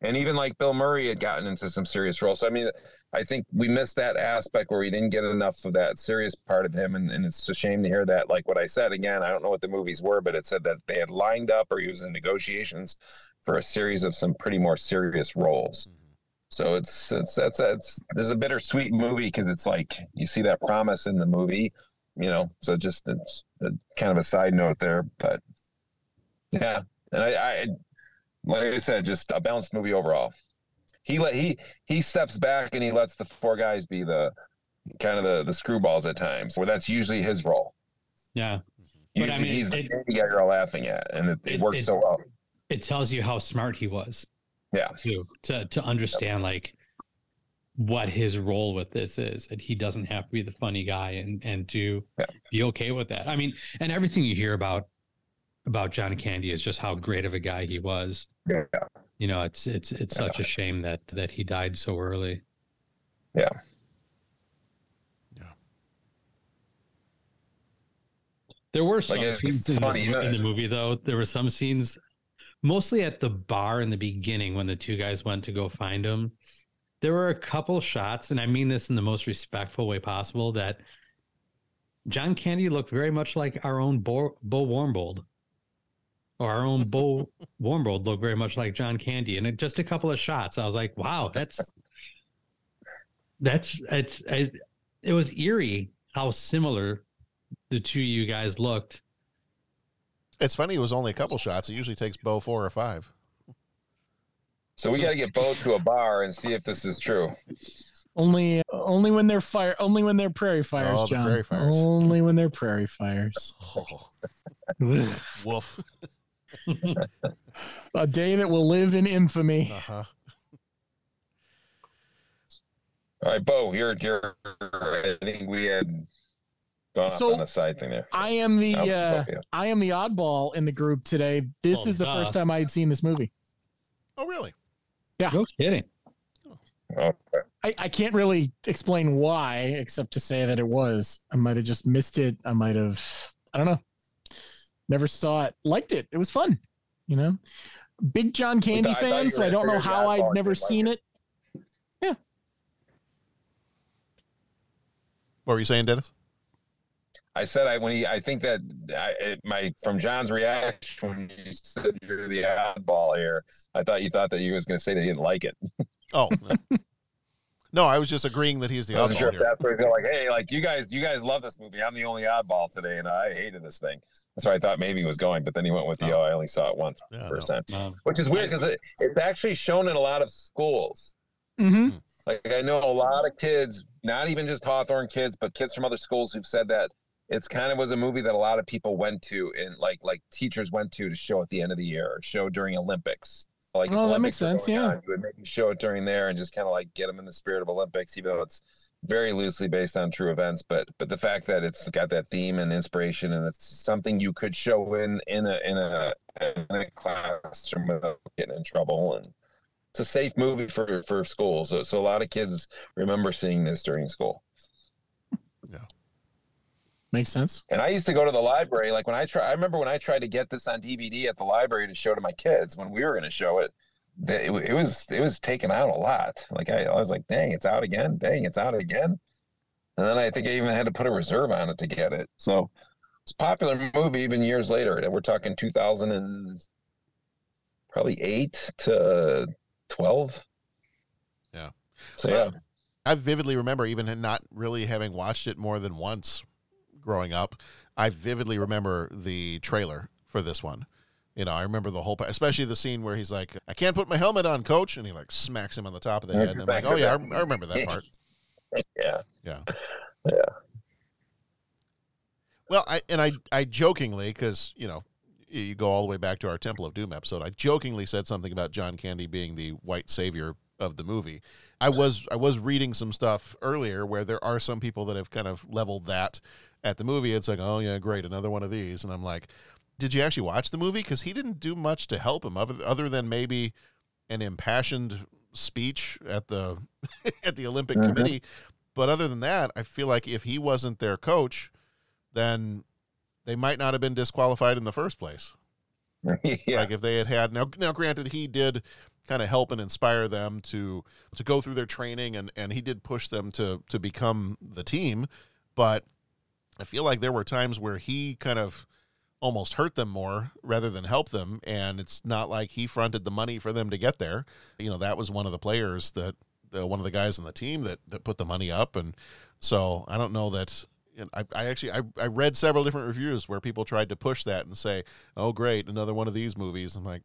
And even like Bill Murray had gotten into some serious roles. So I mean, I think we missed that aspect where we didn't get enough of that serious part of him. And, and it's a shame to hear that. Like what I said again, I don't know what the movies were, but it said that they had lined up or he was in negotiations for a series of some pretty more serious roles. Mm-hmm. So it's it's that's that's there's a bittersweet movie because it's like you see that promise in the movie, you know. So just it's a, kind of a side note there, but yeah, and I, I like I said, just a balanced movie overall. He let he he steps back and he lets the four guys be the kind of the the screwballs at times, where that's usually his role. Yeah. But Usually I mean, he's the it- guy you're all laughing at, and it, it, It- works so well. It tells you how smart he was. Yeah. Too, to to understand like what his role with this is. And he doesn't have to be the funny guy and and to be okay with that. I mean, and everything you hear about about John Candy is just how great of a guy he was. Yeah. You know, it's it's it's such a shame that that he died so early. Yeah. Yeah. There were some it's scenes in, funny, in uh, the movie, though. There were some scenes, mostly at the bar in the beginning when the two guys went to go find him. There were a couple shots, and I mean this in the most respectful way possible, that John Candy looked very much like our own Bo, Bo Warmbold. Or our own Bo Warmbold looked very much like John Candy. And it, just a couple of shots, I was like, wow, that's that's it's it, it was eerie how similar the two of you guys looked. It's funny. It was only a couple shots. It usually takes Bo four or five. So we got to get Bo to a bar and see if this is true. Only, only when they're fire. Only when they're prairie fires, Oh, John. prairie fires. Only when they're prairie fires. Oh. Woof. A day that will live in infamy. Uh-huh. All right, Bo, you're you're. I think we had gone So, off on a side thing there. I am the Oh, uh, okay. I am the oddball in the group today. This Well, is the duh. first time I had seen this movie. Oh, really? Yeah. No kidding. Okay. I, I can't really explain why, except to say that it was. I might have just missed it. I might have. I don't know. Never saw it. Liked it. It was fun. You know, big John Candy thought fan. were So I don't know how I'd oddball, never you seen it. Yeah. What were you saying, Dennis? I said I when he I think that I, it, my from John's reaction when you said you're the oddball here, I thought you thought that you was going to say that he didn't like it. Oh. no, I was just agreeing that he's the I wasn't oddball sure here. that's where they're like, hey, like you guys, you guys love this movie. I'm the only oddball today, and I hated this thing. That's where I thought maybe he was going, but then he went with the oh, I only saw it once Yeah, first no. time, which is weird because it, it's actually shown in a lot of schools. Mm-hmm. Like I know a lot of kids, not even just Hawthorne kids, but kids from other schools who've said that it's kind of was a movie that a lot of people went to and like like teachers went to to show at the end of the year or show during Olympics. Like Oh, that makes sense, yeah. on, you would maybe show it during there and just kind of like get them in the spirit of Olympics, even though it's very loosely based on true events. But but the fact that it's got that theme and inspiration and it's something you could show in in a in a in a classroom without getting in trouble and it's a safe movie for for school. So so a lot of kids remember seeing this during school. Makes sense. And I used to go to the library. Like when I try, I remember when I tried to get this on DVD at the library to show to my kids when we were going to show it. That it, it was it was taken out a lot. Like I, I was like, dang, it's out again. Dang, it's out again. And then I think I even had to put a reserve on it to get it. So it's a popular movie even years later. We're talking 2000 and probably eight to 12. Yeah. So yeah. I vividly remember even not really having watched it more than once growing up. I vividly remember the trailer for this one. You know, I remember the whole, especially the scene where he's like, "I can't put my helmet on, coach," and he like smacks him on the top of the head. And I'm like, "Oh yeah, I, I remember that part." yeah. Yeah. Yeah. Well, I and I I jokingly because you know you go all the way back to our Temple of Doom episode. I jokingly said something about John Candy being the white savior of the movie. I was I was reading some stuff earlier where there are some people that have kind of leveled that at the movie. It's like, oh yeah, great, another one of these, and I'm like, did you actually watch the movie? Because he didn't do much to help him other other than maybe an impassioned speech at the at the Olympic Mhm. committee. But other than that, I feel like if he wasn't their coach, then they might not have been disqualified in the first place. yeah. Like if they had had now now granted he did kind of help and inspire them to to go through their training and and he did push them to to become the team, but I feel like there were times where he kind of almost hurt them more rather than help them and it's not like he fronted the money for them to get there. You know, that was one of the players that one of the guys on the team that that put the money up and so I don't know that I, I actually I, I read several different reviews where people tried to push that and say, "Oh, great, another one of these movies." I'm like,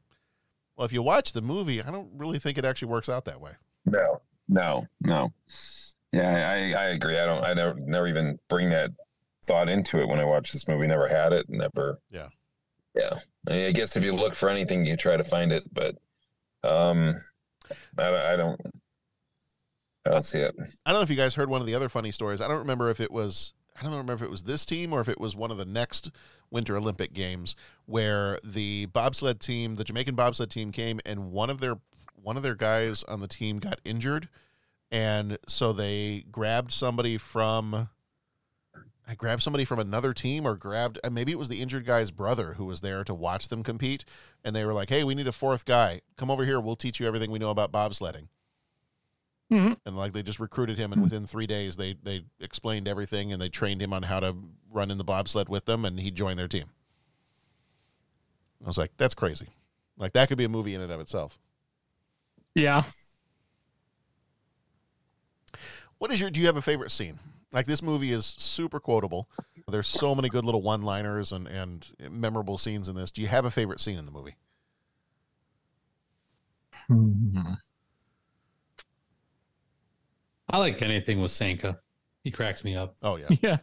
well, if you watch the movie, I don't really think it actually works out that way. No, no, no. Yeah, I, I agree. I don't. I never never even bring that thought into it when I watched this movie. Never had it. Never. Yeah. Yeah. I, mean, I guess if you look for anything, you try to find it, but um, I, I don't. I don't see it. I don't know if you guys heard one of the other funny stories. I don't remember if it was I don't remember if it was this team or if it was one of the next Winter Olympic Games where the bobsled team, the Jamaican bobsled team came and one of their one of their guys on the team got injured and so they grabbed somebody from I grabbed somebody from another team or grabbed uh, maybe it was the injured guy's brother who was there to watch them compete and they were like, "Hey, we need a fourth guy. Come over here. We'll teach you everything we know about bobsledding." Mhm. and like they just recruited him and within three days they they explained everything and they trained him on how to run in the bobsled with them and he joined their team i was like that's crazy like that could be a movie in and of itself Yeah. what is your do you have a favorite scene like this movie is super quotable there's so many good little one liners and and memorable scenes in this do you have a favorite scene in the movie Hmm. I like anything with Sanka. He cracks me up. Oh yeah. Yeah.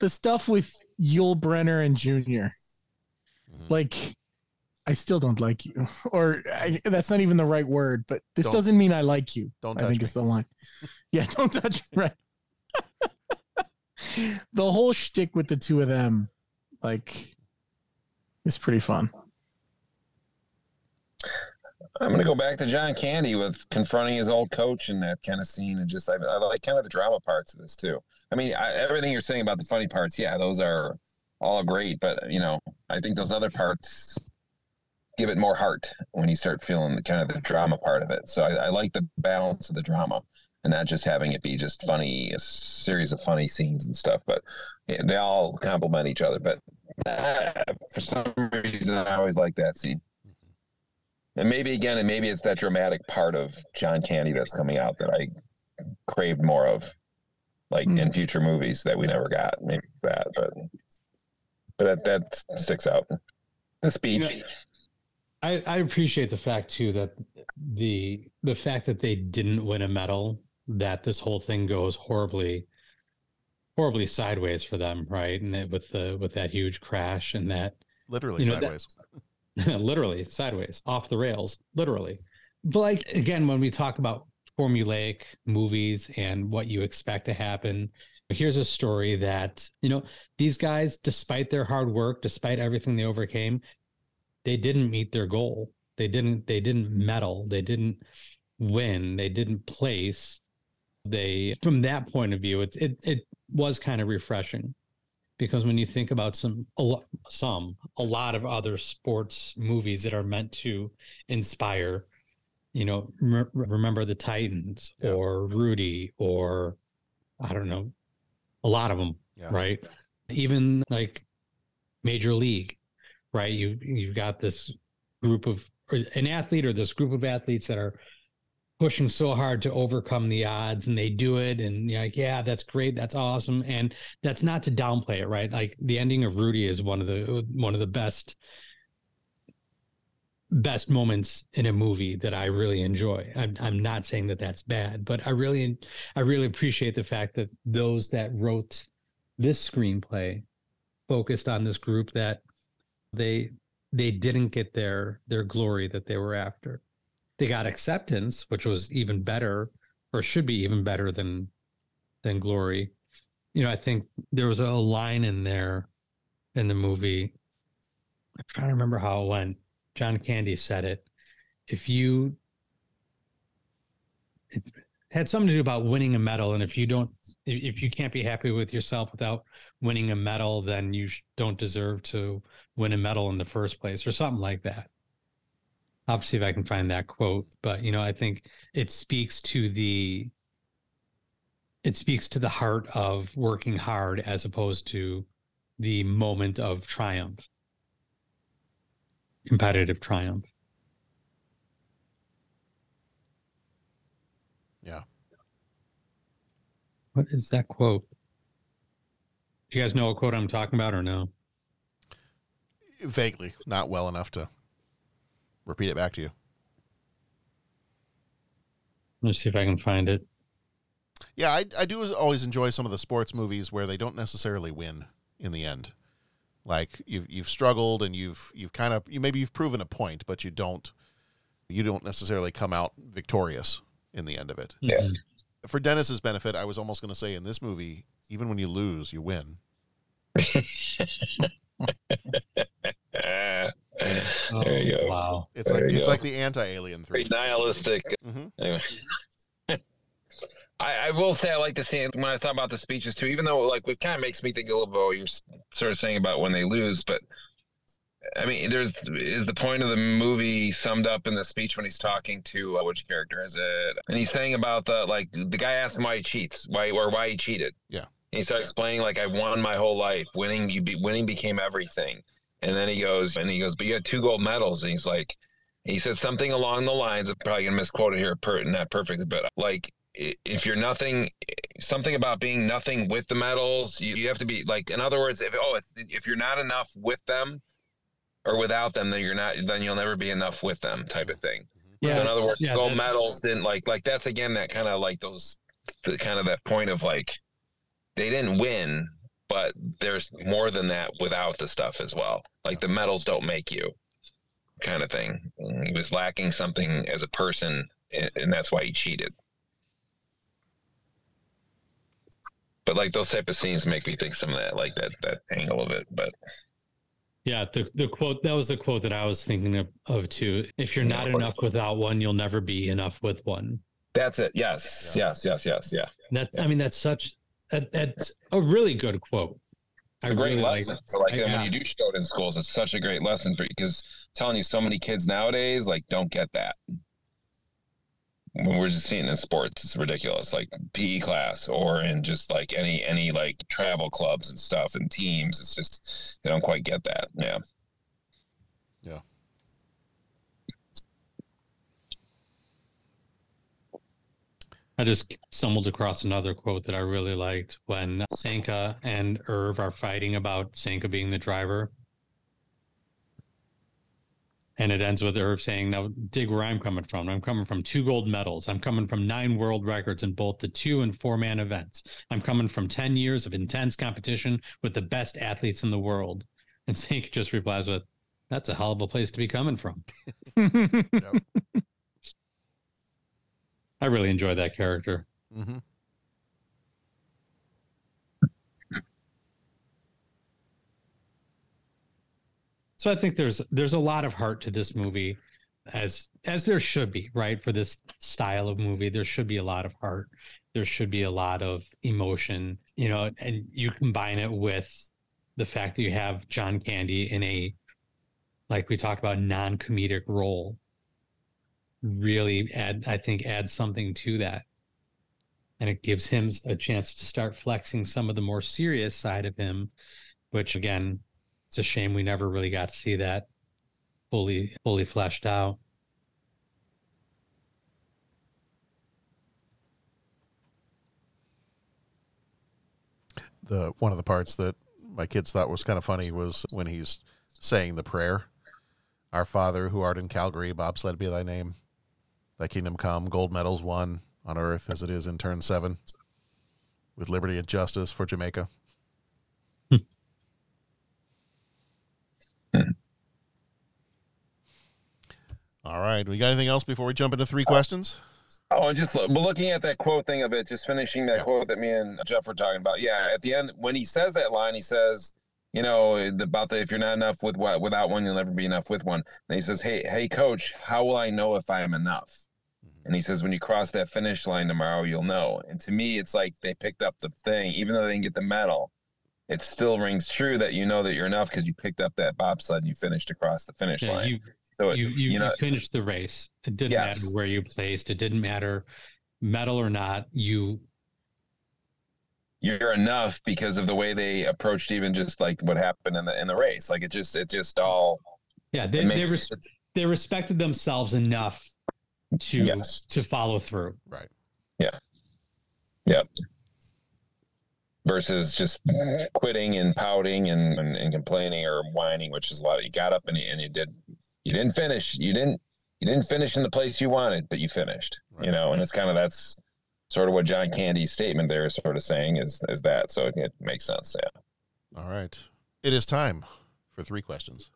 The stuff with Yul Brenner and Junior. Mm-hmm. Like, I still don't like you. Or I, that's not even the right word, but this Don't- doesn't mean I like you. don't I touch think me. is the line. Yeah, don't touch me. Right. the whole shtick with the two of them, like, is pretty fun. I'm gonna go back to John Candy with confronting his old coach in that kind of scene, and just I, I like kind of the drama parts of this too. I mean, I, everything you're saying about the funny parts, yeah, those are all great, but you know, I think those other parts give it more heart when you start feeling the kind of the drama part of it. So I, I like the balance of the drama and not just having it be just funny, a series of funny scenes and stuff. But yeah, they all complement each other. But uh, for some reason, I always like that scene. And maybe again, and maybe it's that dramatic part of John Candy that's coming out that I craved more of, like in future movies that we never got. Maybe that, but but that that sticks out. The speech. Yeah. I, I appreciate the fact too that the the fact that they didn't win a medal, that this whole thing goes horribly horribly sideways for them, right? And that with the with that huge crash and that literally you know, that- sideways literally sideways, off the rails, literally. But like again, when we talk about formulaic movies and what you expect to happen, here's a story that, you know, these guys, despite their hard work, despite everything they overcame, they didn't meet their goal. They didn't, they didn't medal, they didn't win, they didn't place. They from that point of view, it it it was kind of refreshing because when you think about some a lot some a lot of other sports movies that are meant to inspire you know re- remember the titans or rudy or i don't know a lot of them Yeah. right even like major league right? You you've got this group of an athlete or this group of athletes that are pushing so hard to overcome the odds and they do it and you're like yeah that's great that's awesome. And that's not to downplay it right? Like the ending of rudy is one of the one of the best best moments in a movie that i really enjoy. I'm, I'm not saying that that's bad but i really i really appreciate the fact that those that wrote this screenplay focused on this group that they they didn't get their their glory that they were after. They got acceptance which was even better or should be even better than than glory. You know i think there was a line in there in the movie. I'm trying to remember how it went. John candy said it. If you if, had something to do about winning a medal, and if you don't, if you can't be happy with yourself without winning a medal, then you don't deserve to win a medal in the first place, or something like that. I'll see if I can find that quote, but you know, I think it speaks to the it speaks to the heart of working hard as opposed to the moment of triumph, competitive triumph. Yeah. What is that quote? Do you guys know what quote I'm talking about or no? Vaguely, not well enough to repeat it back to you. Let's see if I can find it. Yeah, I, I do always enjoy some of the sports movies where they don't necessarily win in the end. Like you've you've struggled and you've you've kind of you maybe you've proven a point, but you don't you don't necessarily come out victorious in the end of it. Yeah. Mm-hmm. For Dennis's benefit, I was almost going to say in this movie, even when you lose, you win. there you go. Wow. It's There like it's go. like the anti-alien three. Very nihilistic. Mhm. Anyway. I, I will say I like to see when I thought about the speeches too, even though like it kind of makes me think a little bit what you're sort of saying about when they lose, but I mean, there's is the point of the movie summed up in the speech when he's talking to uh, which character is it? And he's saying about the like the guy asked him why he cheats, why or why he cheated. Yeah. And he started explaining like I won my whole life, winning you be winning became everything. And then he goes and he goes, but you had two gold medals. And he's like, he said something along the lines. I'm probably gonna misquote it here, per, not perfectly, but like if you're nothing, something about being nothing with the medals, you, you have to be like, in other words, if oh, it's, if you're not enough with them or without them, then you're not, then you'll never be enough with them, type of thing. Yeah, So in other words, yeah, gold that- medals didn't like like that's again that kind of like those the kind of that point of like they didn't win, but there's more than that without the stuff as well. Like the medals don't make you, kind of thing. He was lacking something as a person, and, and that's why he cheated. But like those type of scenes make me think some of that, like that that angle of it. But Yeah, the the quote that was the quote that I was thinking of, of too. If you're not enough without one, you'll never be enough with one. that's it. Yes, yes, yes, yes, yeah. That's I mean that's such that, that's a really good quote. It's a great really lesson. it. for like I- and yeah. when you do show it in schools, it's such a great lesson for you because telling you so many kids nowadays like don't get that. When we're just seeing in sports, it's ridiculous. Like PE class or in just like any any like travel clubs and stuff and teams. It's just they don't quite get that. Yeah. Yeah. I just stumbled across another quote that I really liked when Sanka and Irv are fighting about Sanka being the driver. And it ends with Irv saying, Now dig where I'm coming from. I'm coming from two gold medals. I'm coming from nine world records in both the two and four man events. I'm coming from 10 years of intense competition with the best athletes in the world. And Sink just replies with, That's a hell of a place to be coming from. I really enjoy that character. Mm-hmm. So I think there's there's a lot of heart to this movie, as as there should be, right? For this style of movie, there should be a lot of heart. There should be a lot of emotion, you know, and you combine it with the fact that you have John Candy in a, like we talked about, non-comedic role. Really add, I think, adds something to that, and it gives him a chance to start flexing some of the more serious side of him, which again it's a shame we never really got to see that fully fully fleshed out. the one of the parts that my kids thought was kind of funny was when he's saying the prayer our father who art in calgary bobsled be thy name. Thy kingdom come gold medals won on earth as it is in turn seven. With liberty and justice for jamaica Hmm. all right we got anything else before we jump into three questions Oh, and just looking at that quote thing of it, just finishing that quote that me and Jeff were talking about. Yeah, at the end, when he says that line, he says, you know, about the if you're not enough with what without one, you'll never be enough with one. And he says, hey, hey, coach, how will I know if I am enough? Mm-hmm. And he says, when you cross that finish line tomorrow, you'll know. And to me, it's like they picked up the thing, even though they didn't get the medal. It still rings true that you know that you're enough because you picked up that bobsled and you finished across the finish Yeah, line. you so it, you, you, you know, you finished the race. It didn't Yes. matter where you placed. It didn't matter medal or not. You you're enough because of the way they approached even just like what happened in the in the race. Like it just it just all yeah they it they, res- they respected themselves enough to Yes. to follow through. Right. Yeah. Yep. Versus just quitting and pouting and, and, and complaining or whining, which is a lot. you got up and you, and you did, you didn't finish. You didn't, you didn't finish in the place you wanted, but you finished. You know, and it's kind of that's sort of what John Candy's statement there is sort of saying is is that. So it, it makes sense. Yeah. All right. It is time for three questions.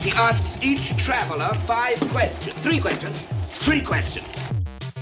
He asks each traveler five questions. Three questions. Three questions.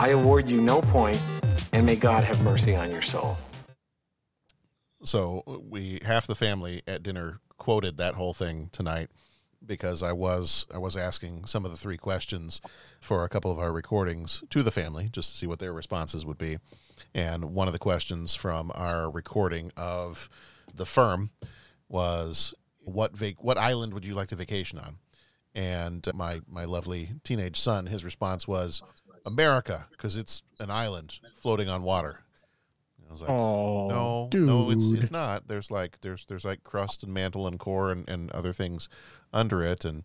I award you no points, and may God have mercy on your soul. So we half the family at dinner quoted that whole thing tonight because I was I was asking some of the three questions for a couple of our recordings to the family just to see what their responses would be. And one of the questions from our recording of the firm was what vac- what island would you like to vacation on? And my my lovely teenage son, his response was America because it's an island floating on water. I was like, Oh, no, no, it's it's not. There's like there's there's like crust and mantle and core and, and other things under it, and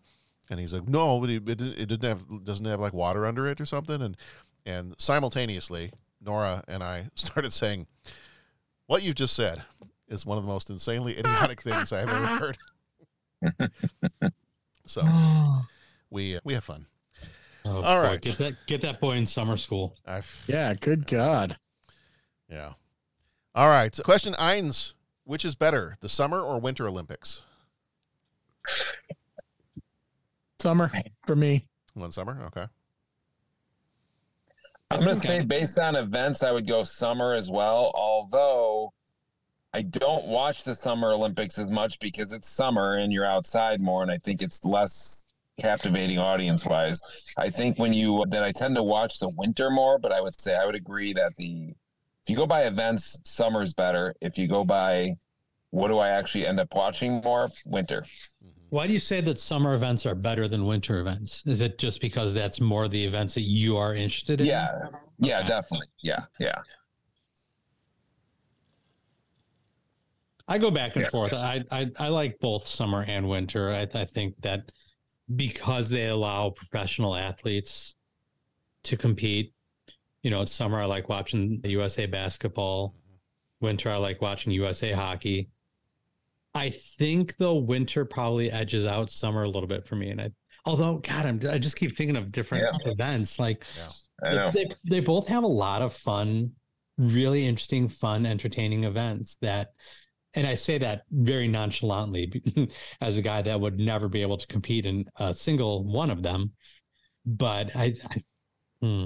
and he's like, no, but it, it, it didn't have doesn't have like water under it or something, and and simultaneously, Nora and I started saying, what you've just said is one of the most insanely idiotic things I've ever heard. so we uh, we have fun. Oh, All boy, right. get that get that boy in summer school. I've, Yeah, good God. yeah. All right. Question eins: Which is better, the summer or winter Olympics? Summer for me. One summer. Okay. I'm going to say based on events, I would go summer as well. Although I don't watch the Summer Olympics as much because it's summer and you're outside more, and I think it's less captivating audience wise. I think when you that I tend to watch the winter more, but I would say I would agree that the if you go by events, summer's better. If you go by what do I actually end up watching more, winter. Mm-hmm. Why do you say that summer events are better than winter events? Is it just because that's more the events that you are interested in? Yeah, yeah, definitely. Yeah, yeah. I go back and Yes. forth. I, I I like both summer and winter. I, I think that because they allow professional athletes to compete. You know, summer I like watching the USA basketball. Winter I like watching USA hockey. I think though winter probably edges out summer a little bit for me. And I, although God, I'm I just keep thinking of different events. Like I know. They, they both have a lot of fun, really interesting, fun, entertaining events that, and I say that very nonchalantly as a guy that would never be able to compete in a single one of them. But I, I hmm.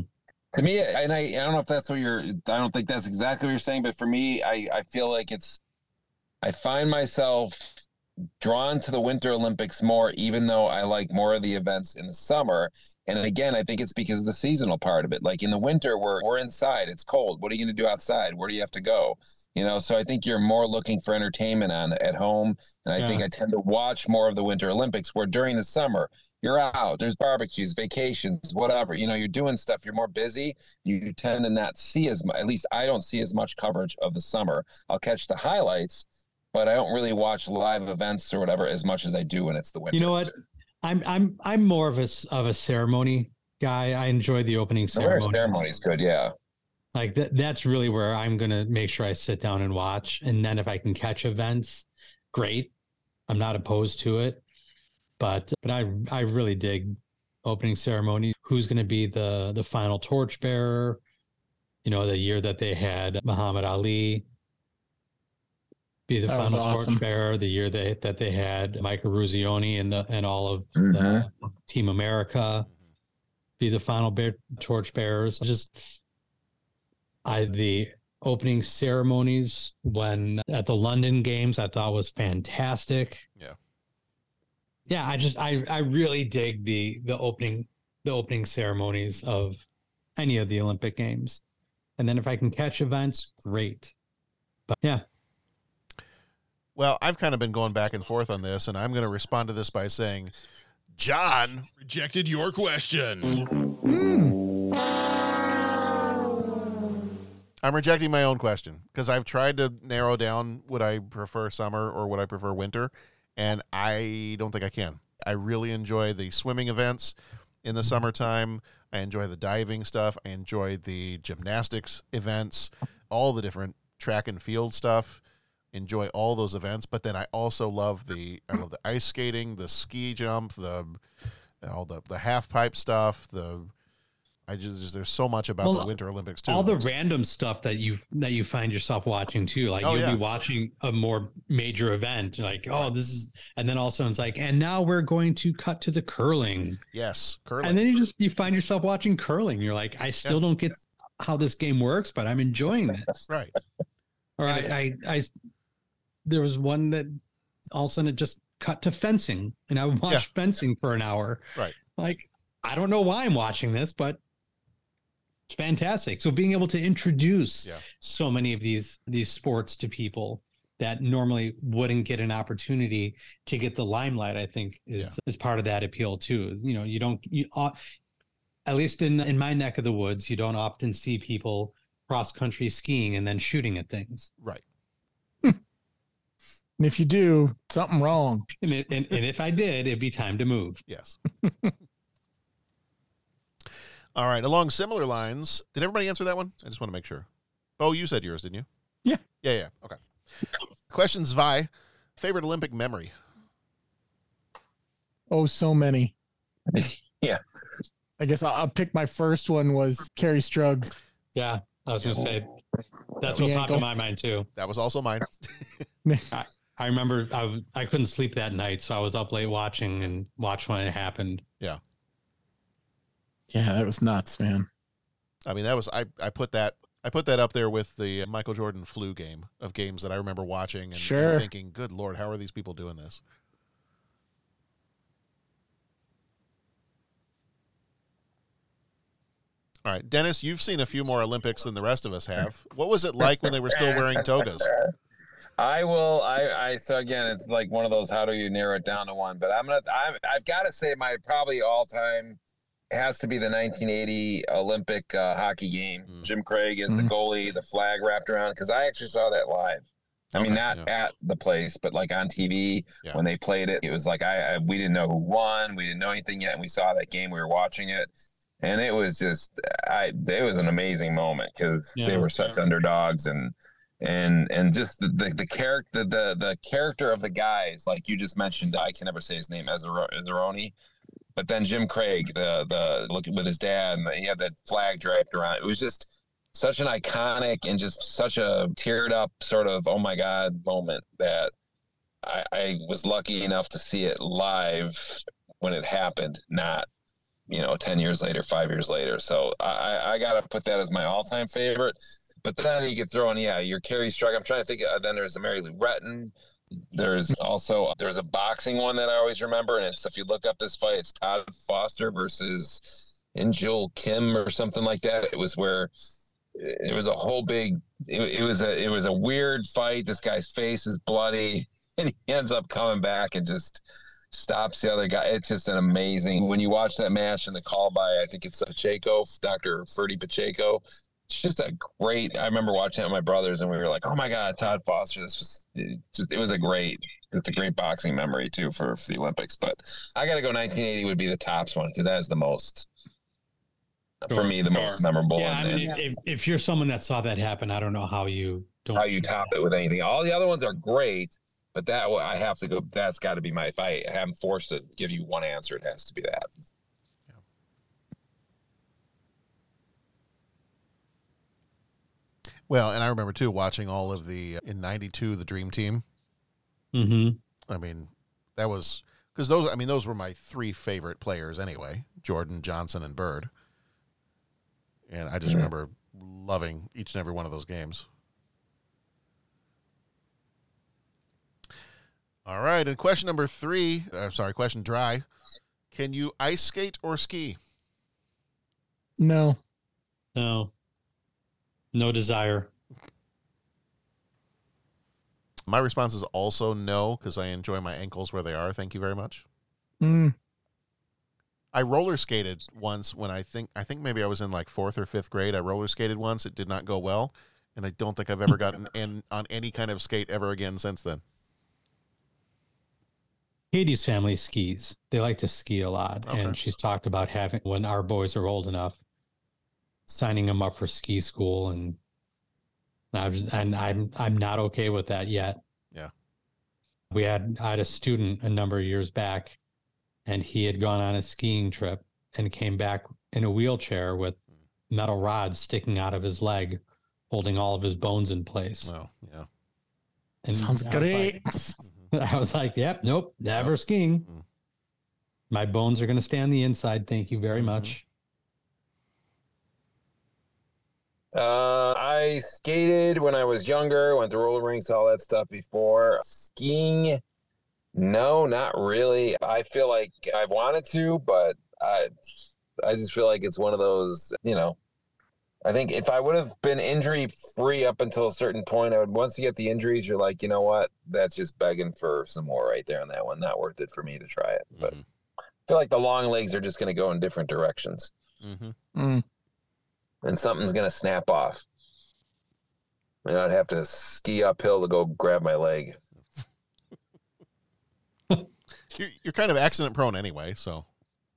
to me and I, I don't know if that's what you're i don't think that's exactly what you're saying but for me i i feel like it's i find myself drawn to the winter olympics more even though i like more of the events in the summer. And again i think it's because of the seasonal part of it. Like in the winter we're, we're inside. It's cold. What are you going to do outside? Where do you have to go? You know so i think you're more looking for entertainment on at home. And i think i tend to watch more of the winter olympics where during the summer you're out there's barbecues vacations whatever. You know you're doing stuff you're more busy. You tend to not see as much at least i don't see as much coverage of the summer. I'll catch the highlights but i don't really watch live events or whatever as much as i do when it's the winter you know what? I'm I'm I'm more of a of a ceremony guy. I enjoy the opening ceremony. ceremony is good yeah Like that that's really where I'm gonna make sure I sit down and watch. And then if I can catch events, great. I'm not opposed to it. But but I I really dig opening ceremony. Who's going to be the the final torchbearer? You know, the year that they had Muhammad Ali be the That final awesome. torchbearer. The year they that they had Mike Eruzione and the and all of Mhm. the Team America be the final bear, torchbearers. Just I the opening ceremonies when at the London games I thought was fantastic. Yeah. Yeah, I just I I really dig the the opening the opening ceremonies of any of the Olympic games. And then if I can catch events, great. But yeah, Well, I've kind of been going back and forth on this, and I'm going to respond to this by saying, John rejected your question. Hmm. I'm rejecting my own question because I've tried to narrow down would I prefer summer or would I prefer winter, and I don't think I can. I really enjoy the swimming events in the summertime. I enjoy the diving stuff. I enjoy the gymnastics events, all the different track and field stuff. Enjoy all those events, but then I also love the I love the ice skating, the ski jump, the all the the half pipe stuff. The I just, just there's so much about Well, the Winter Olympics too. all the random stuff that you that you find yourself watching too. Like Oh, you'll yeah. be watching a more major event, like oh this is, and then also it's like, and now we're going to cut to the curling, yes, curling. and then you just you find yourself watching curling. You're like, I still don't get how this game works, but I'm enjoying this. right. Or I, I, I, there was one that all of a sudden it just cut to fencing, and I watched Yeah. fencing for an hour. Right. Like, I don't know why I'm watching this, but it's fantastic. So being able to introduce Yeah. so many of these these sports to people that normally wouldn't get an opportunity to get the limelight, I think is is part of that appeal too. You know, you don't you uh, at least in in my neck of the woods, you don't often see people cross country skiing and then shooting at things. Right. And if you do, something wrong. And, it, and, and if I did, it'd be time to move. Yes. All right. Along similar lines, did everybody answer that one? I just want to make sure. Bo, you said yours, didn't you? Yeah. Yeah, yeah. Okay. Questions, Vi. Favorite Olympic memory? Oh, so many. yeah. I guess I'll, I'll pick my first one was Kerri Strug. Yeah, I was gonna say that's The what popped in my mind too. That was also mine. I, I remember I, I couldn't sleep that night, so I was up late watching and watched when it happened. Yeah. Yeah, that was nuts, man. I mean, that was I. I put that. I put that up there with the Michael Jordan flu game of games that I remember watching and, and thinking, "Good lord, how are these people doing this?" All right, Dennis, you've seen a few more Olympics than the rest of us have. What was it like when they were still wearing togas? I will. I, I. So again, it's like one of those. How do you narrow it down to one? But I'm gonna. I've, I've got to say, my probably all time has to be the 1980 Olympic uh, hockey game. Jim Craig is the Mhm. goalie, the flag wrapped around. Because I actually saw that live. I mean, not at the place, but like on TV Yeah. when they played it. It was like I, I we didn't know who won. We didn't know anything yet, and we saw that game. We were watching it, and it was just I. It was an amazing moment because they were such underdogs and and and just the the, the character the the character of the guys like you just mentioned. I can never say his name Ezzaroni. But then Jim Craig, the the look with his dad, and he had that flag draped around. It was just such an iconic and just such a teared up sort of oh my god moment that I, I was lucky enough to see it live when it happened, not you know ten years later, five years later. So I, I- I got to put that as my all time favorite. But then you could throw in yeah, your Kerri Strug. I'm trying to think. Uh, then there's the Mary Lou Retton. There's also there's a boxing one that I always remember, and it's if you look up this fight, it's Todd Foster versus Angel Kim or something like that. It was where it was a whole big. It, it was a it was a weird fight. This guy's face is bloody, and he ends up coming back and just stops the other guy. It's just an amazing. When you watch that match and the call by, I think it's Pacheco, Doctor Ferdy Pacheco. It's just a great. I remember watching it with my brothers, and we were like, "Oh my god, Todd Foster!" This was it, just, it was a great. It's a great boxing memory too for, for the Olympics. But I got to go. 1980 would be the tops one because that is the most. For me, the most memorable. Yeah, I mean, and- if, if you're someone that saw that happen, I don't know how you don't. how you top it with anything. All the other ones are great, but that I have to go. That's got to be my. If I am forced to give you one answer, it has to be that. Well, and I remember too watching all of the in '92 the Dream Team. Mm-hmm. I mean, that was because those. I mean, those were my three favorite players anyway: Jordan, Johnson, and Bird. And I just remember loving each and every one of those games. All right, and question number three. Uh, sorry, question dry. Can you ice skate or ski? No. No. No desire. My response is also no because I enjoy my ankles where they are. Thank you very much. Mm. I roller skated once when I think I think maybe I was in like fourth or fifth grade. I roller skated once. It did not go well, and I don't think I've ever gotten in on any kind of skate ever again since then. Katie's family skis. They like to ski a lot, Okay. and she's talked about having when our boys are old enough, signing him up for ski school, and I was, and I'm I'm not okay with that yet. Yeah. We had I had a student a number of years back, and he had gone on a skiing trip and came back in a wheelchair with hmm. metal rods sticking out of his leg, holding all of his bones in place. Oh, yeah. And Sounds I was like- great. I was like, yep, nope, never skiing. Hmm. My bones are going to stay on the inside. Thank you very mm-hmm. much. Uh, I skated when I was younger, went to roller rinks, all that stuff before. Skiing, no, not really. I feel like I've wanted to, but I, I just feel like it's one of those, you know. I think if I would have been injury free up until a certain point, I would. Once you get the injuries, you're like, you know what? That's just begging for some more right there on that one. Not worth it for me to try it. But I feel like the long legs are just going to go in different directions Mm-hmm. Mm. And something's gonna snap off. And I'd have to ski uphill to go grab my leg. You're, you're kind of accident prone anyway, so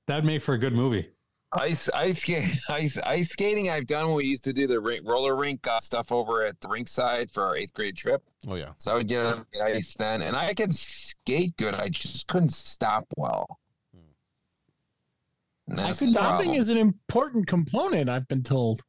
That'd make for a good movie. Ice, ice, ice, ice skating. I've done when we used to do the rink, roller rink uh, stuff over at the rink side for our eighth grade trip. oh yeah. So I would get on the ice then, and I could skate good. I just couldn't stop well. And that's the Stopping is an important component, I've been told.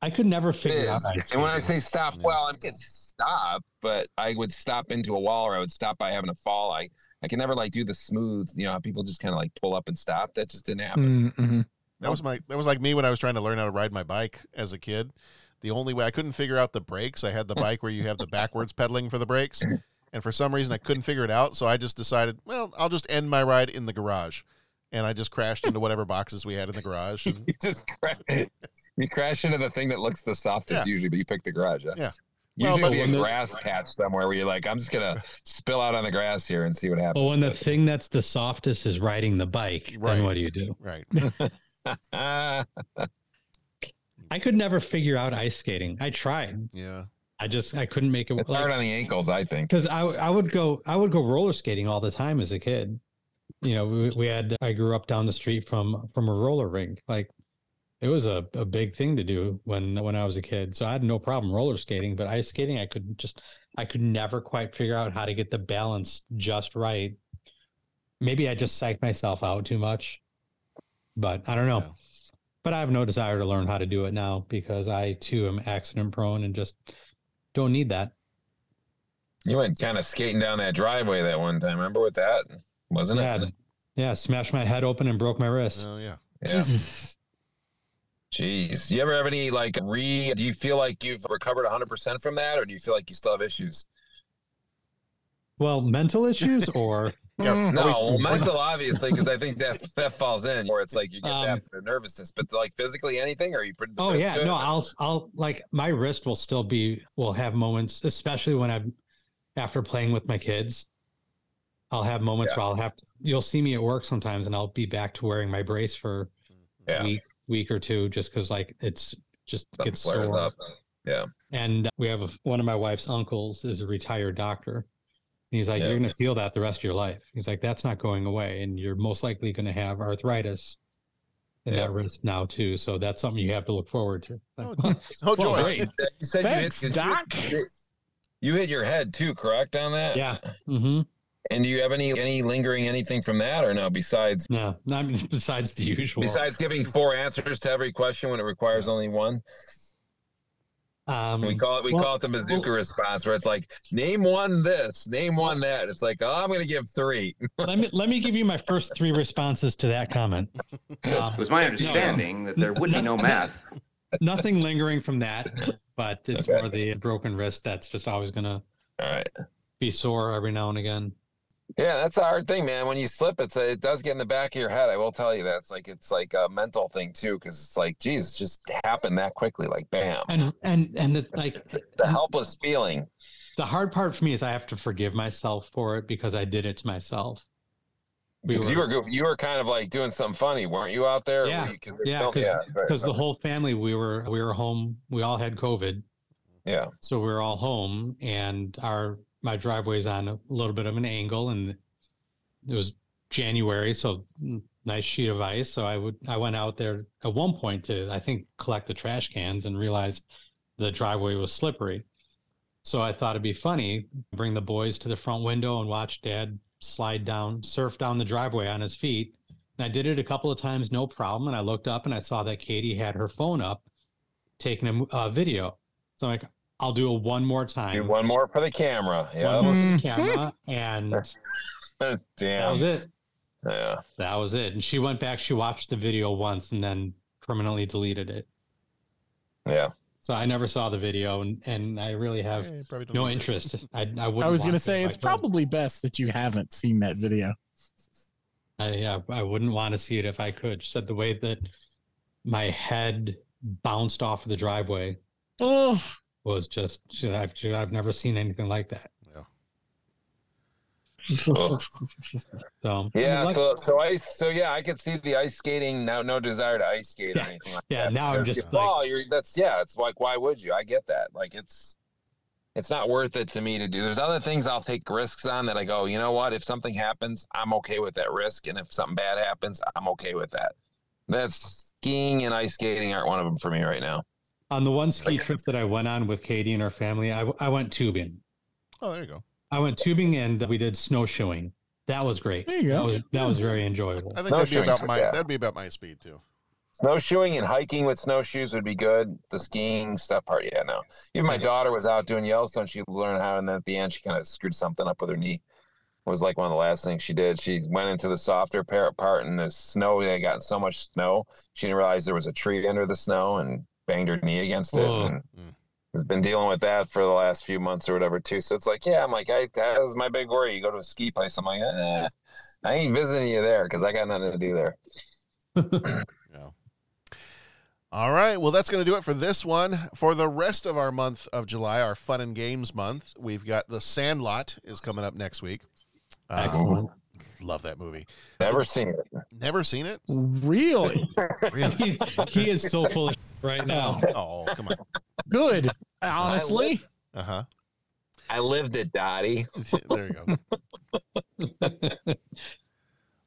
I could never figure out. is. And when I say stop, well, I could stop, but I would stop into a wall or I would stop by having a fall. I, I can never like do the smooth, you know, how people just kind of like pull up and stop. That just didn't happen. Mm-hmm. That was my that was like me when I was trying to learn how to ride my bike as a kid. The only way I couldn't figure out the brakes. I had the bike where you have the backwards pedaling for the brakes, and for some reason I couldn't figure it out. So I just decided, well, I'll just end my ride in the garage, and I just crashed into whatever boxes we had in the garage. And You just crash, you crash into the thing that looks the softest Yeah. usually, but you pick the garage. Huh? Yeah. Usually Well, it'll be a the- grass patch somewhere where you're like, I'm just gonna spill out on the grass here and see what happens. Well, when the thing that's the softest is riding the bike, Right. then what do you do? right, I could never figure out ice skating. I tried. yeah, I just I couldn't make it it's hard on the ankles, I think. because I I would go I would go roller skating all the time as a kid. You know, we, we had I grew up down the street from from a roller rink. Like it was a, a big thing to do when when I was a kid. So I had no problem roller skating, but ice skating I could just I could never quite figure out how to get the balance just right. Maybe I just psyched myself out too much. But I don't know. Yeah. But I have no desire to learn how to do it now because I too am accident prone and just don't need that. You went kind of skating down that driveway that one time. Remember with that? Wasn't yeah, it? yeah, smashed my head open and broke my wrist. oh yeah. Yeah. Jeez. You ever have any like re do you feel like you've recovered 100% from that or do you feel like you still have issues? Well, mental issues or Yeah, No, we- mental obviously because I think that that falls in or it's like you get Um, that nervousness, but like physically anything or are you pretty oh yeah, good? no, I'll I'll like my wrist will still be will have moments, especially when I'm after playing with my kids. I'll have moments Yeah. where I'll have you'll see me at work sometimes and I'll be back to wearing my brace for yeah. a week week or two just because like it's just Something gets sore. up. Yeah. And we have a, one of my wife's uncles is a retired doctor. And he's like, Yeah. you're going to feel that the rest of your life. He's like, that's not going away. And you're most likely going to have arthritis in Yeah. that wrist now, too. So that's something you have to look forward to. Oh, Like, oh, joy. great. You said Thanks, you hit, 'cause Doc. You, you hit your head too, correct on that? Yeah. hmm And do you have any any lingering anything from that or no? Besides No, not besides the usual. besides giving four answers to every question when it requires only one. Um, We call it we well, call it the bazooka response, where it's like name one this, name one that. It's like oh, I'm going to give three. let me let me give you my first three responses to that comment. Um, It was my no, understanding that there would be no math. Nothing lingering from that, but it's Okay. more the broken wrist that's just always gonna All right. be sore every now and again. Yeah, that's a hard thing, man. When you slip, it's a, it does get in the back of your head. I will tell you that. It's like it's like a mental thing too, because it's like, geez, it just happened that quickly, like bam. And and and the, like the helpless feeling. the hard part for me is I have to forgive myself for it because I did it to myself. We Because you were- you were kind of like doing something funny, weren't you out there? Yeah, you- 'cause yeah, because right, the whole family we were we were home. We all had COVID, yeah. so we were all home, and our my driveway's on a little bit of an angle, and it was January, so nice sheet of ice. So I would I went out there at one point to I think collect the trash cans and realized the driveway was slippery. So I thought it'd be funny, bring the boys to the front window and watch dad slide down, surf down the driveway on his feet. And I did it a couple of times, no problem. And I looked up and I saw that Katie had her phone up, taking a uh, video. So I'm like, I'll do it one more time. Do one more for the camera. Yeah. One more for the camera, and Damn. that was it. Yeah. That was it. And she went back. She watched the video once and then permanently deleted it. Yeah. So I never saw the video, and and I really have Yeah, you probably don't no need to. interest. I I, wouldn't I was gonna say if I it's could. probably best that you haven't seen that video. I, yeah, I wouldn't want to see it if I could. She said the way that my head bounced off of the driveway Oh, was just she I've she- I've never seen anything like that. Ugh. So Yeah, like- so so ice so yeah, I could see the ice skating now no desire to ice skate or anything like yeah, that. now I'm just you fall, you're that's yeah, it's like why would you? I get that. Like it's it's not worth it to me to do. There's other things I'll take risks on that I go, you know what, if something happens, I'm okay with that risk. And if something bad happens, I'm okay with that. That's skiing and ice skating aren't one of them for me right now. On the one ski trip that I went on with Katie and her family, I I went tubing. Oh, there you go. I went tubing and we did snowshoeing. That was great. There you That go. was that was very enjoyable. I think that'd be about my okay. that'd be about my speed too. Snowshoeing and hiking with snowshoes would be good. The skiing stuff part, yeah, no. Even my daughter was out doing Yellowstone. She learned how, and then at the end, she kind of screwed something up with her knee. It was like one of the last things she did. She went into the softer par- part, and the snow, they had gotten so much snow, she didn't realize there was a tree under the snow and banged her knee against it. Whoa. And has been dealing with that for the last few months or whatever, too. So it's like, yeah, I'm like, I, that was my big worry. You go to a ski place, I'm like, eh, I ain't visiting you there because I got nothing to do there. All right. Well, that's going to do it for this one. For the rest of our month of July, our fun and games month, we've got The Sandlot is coming up next week. Uh, Excellent. Love that movie. Never seen it. Never seen it? Really? he, he is so full of right now. Oh, come on. Good. Honestly. Uh huh. I lived it, Dottie. there you go. A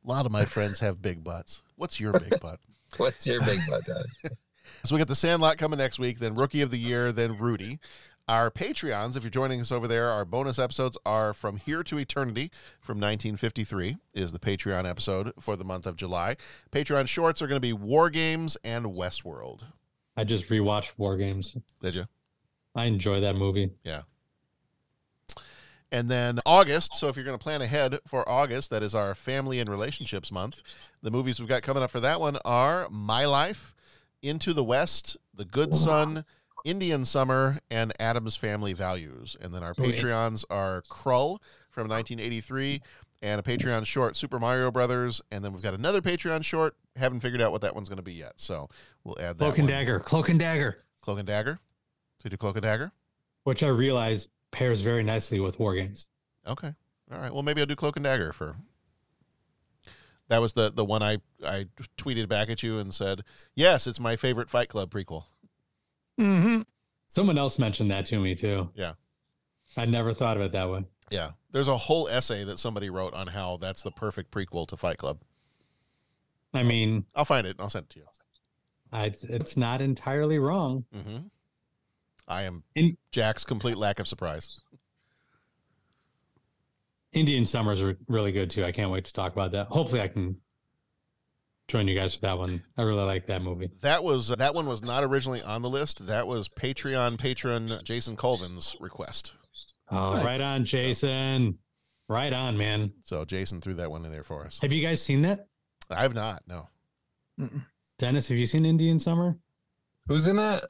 lot of my friends have big butts. What's your big butt? What's your big butt, Dottie? So we got the Sandlot coming next week, then Rookie of the Year, then Rudy. Our Patreons, if you're joining us over there, our bonus episodes are From Here to Eternity from 1953 is the Patreon episode for the month of July. Patreon shorts are going to be War Games and Westworld. I just rewatched War Games. Did you? I enjoy that movie. Yeah. And then August. So if you're going to plan ahead for August, that is our family and relationships month. The movies we've got coming up for that one are My Life, Into the West, The Good Son, Indian Summer, and Addams Family Values. And then our. Patreons are Krull from 1983 and a Patreon short, Super Mario Brothers. And then we've got another Patreon short. Haven't figured out what that one's going to be yet. So we'll add that Cloak and one. Dagger. Cloak and Dagger. Cloak and Dagger. So you do Cloak and Dagger? Which I realize pairs very nicely with War Games. Okay. All right. Well, maybe I'll do Cloak and Dagger for. That was the the one I I tweeted back at you and said, "Yes, it's my favorite Fight Club prequel." Mm-hmm. Someone else mentioned that to me too. Yeah. I never thought of it that way. Yeah. There's a whole essay that somebody wrote on how that's the perfect prequel to Fight Club. I mean, I'll find it. and I'll send it to you. I, it's, it's not entirely wrong. Mm-hmm. I am In, Jack's complete lack of surprise. Indian Summers are really good too. I can't wait to talk about that. Hopefully, I can join you guys for that one. I really like that movie. That was that one was not originally on the list. That was Patreon patron Jason Colvin's request. Oh, Nice. right on, Jason. Right on, man. So Jason threw that one in there for us. Have you guys seen that? I have not. No. Dennis, have you seen Indian Summer? Who's in that?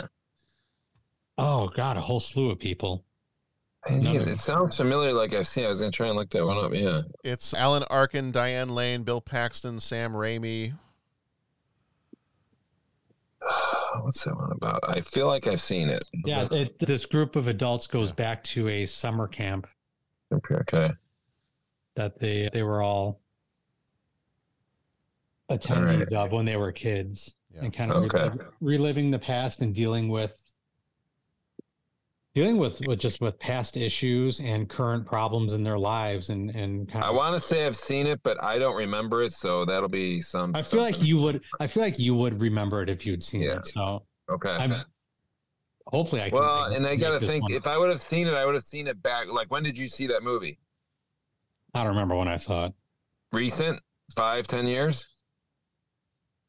Oh God, a whole slew of people. Indian, it sounds familiar. Like I've seen. I was gonna try and look that one up. Yeah. It's Alan Arkin, Diane Lane, Bill Paxton, Sam Raimi. What's that one about? I feel like I've seen it. Yeah, it, this group of adults goes back to a summer camp Okay. that they they were all attendees of when they were kids, and kind of Okay. reliv- reliving the past and dealing with dealing with, with just with past issues and current problems in their lives, and and kind I want to say I've seen it, but I don't remember it. So that'll be some. I feel like you would. I feel like you would remember it if you'd seen it. So Okay. I'm, hopefully I can. well, make- and I got to think one. if I would have seen it, I would have seen it back. Like, when did you see that movie? I don't remember when I saw it. Recent? Five, ten years?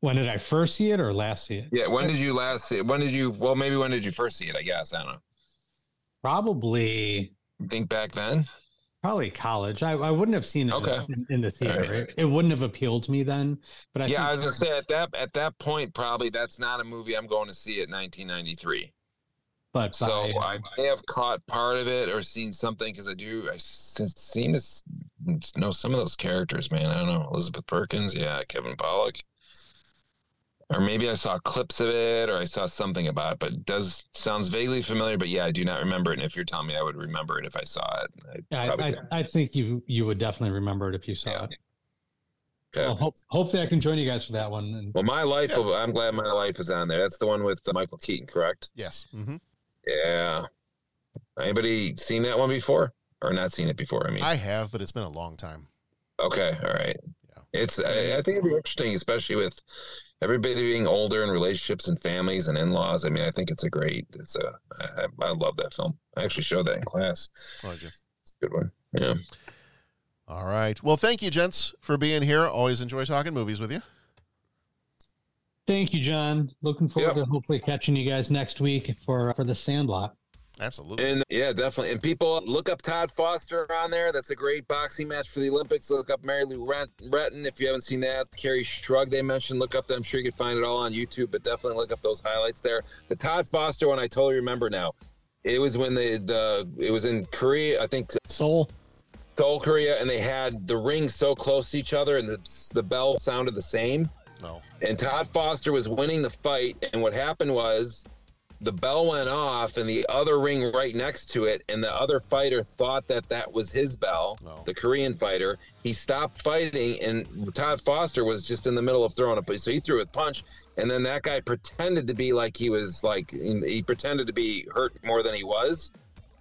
When did I first see it or last see it? Yeah. When did you last see it? When did you? Well, maybe when did you first see it? I guess I don't know. Probably. Think back then. Probably college. I, I wouldn't have seen it Okay. in, in the theater. Right. It, wouldn't have appealed to me then. But I yeah, I was gonna say at that at that point, probably that's not a movie I'm going to see at 1993. but So by, I may have caught part of it or seen something because I do. I seem to know some of those characters, man. I don't know Elizabeth Perkins, yeah, Kevin Pollak, or maybe I saw clips of it or I saw something about it. But it does sounds vaguely familiar. But yeah, I do not remember it. And if you're telling me, I would remember it if I saw it. I I, I. I think you you would definitely remember it if you saw it. Okay. Well, hope, hopefully I can join you guys for that one. And Well, my life. will- I'm glad my life is on there. That's the one with uh, Michael Keaton, correct? Yes. Mm-hmm. Yeah. Anybody seen that one before, or not seen it before? I mean, I have, but it's been a long time. Okay, all right. It's I, I think it'd be interesting, especially with everybody being older and relationships and families and in-laws. I mean, I think it's a great. It's a. I, I I love that film. I actually showed that in class. Oh, did? It's a good one. Yeah. All right. Well, thank you, gents, for being here. Always enjoy talking movies with you. thank you, John. Looking forward to hopefully catching you guys next week for for the Sandlot. Absolutely. And yeah, definitely. And people look up Todd Foster on there. That's a great boxing match for the Olympics. Look up Mary Lou Retton if you haven't seen that. Kerri Strug they mentioned. Look up them. I'm sure you can find it all on YouTube, but definitely look up those highlights there. The Todd Foster one I totally remember now. It was when the the it was in Korea, I think Seoul. Seoul, Korea, and they had the rings so close to each other and the the bell sounded the same. No. And Todd Foster was winning the fight, and what happened was the bell went off and the other ring right next to it and the other fighter thought that that was his bell the korean fighter. He stopped fighting and todd foster was just in the middle of throwing a punch. so he threw a punch and then that guy pretended to be like he was like he pretended to be hurt more than he was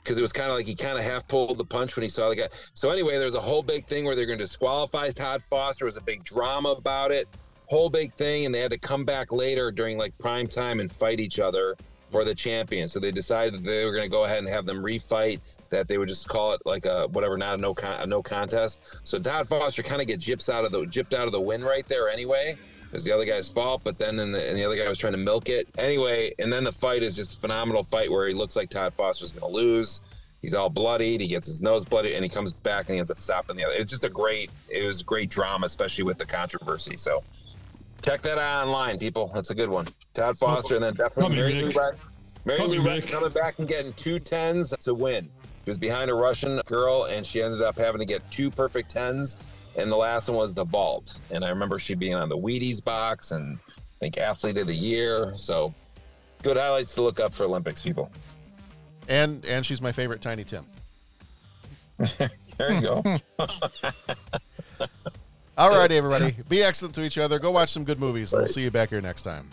because it was kind of like he kind of half pulled the punch when he saw the guy. So anyway there's a whole big thing where they're going to disqualify todd foster. There was a big drama about it. Whole big thing and they had to come back later during like prime time and fight each other for the champion. So they decided that they were going to go ahead and have them refight. That they would just call it like a whatever, not a no con- a no contest. So Todd Foster kind of get gypped out of the gypped out of the win right there anyway. It was the other guy's fault, but then the, and the other guy was trying to milk it anyway. And then the fight is just a phenomenal fight where he looks like Todd Foster's going to lose. He's all bloodied. He gets his nose bloodied, and he comes back and he ends up stopping the other. It's just a great. It was great drama, especially with the controversy. So check that out online, people. That's a good one. Todd Foster, and then definitely Call me Mary Lou Mick. Retton. Mary Lou Retton coming back and getting two tens to win. She was behind a Russian girl, and she ended up having to get two perfect tens. And the last one was the vault. And I remember she being on the Wheaties box and I think athlete of the year. So good highlights to look up for Olympics people. And and she's my favorite Tiny Tim. There you go. All right, everybody. Be excellent to each other. Go watch some good movies, and we'll see you back here next time.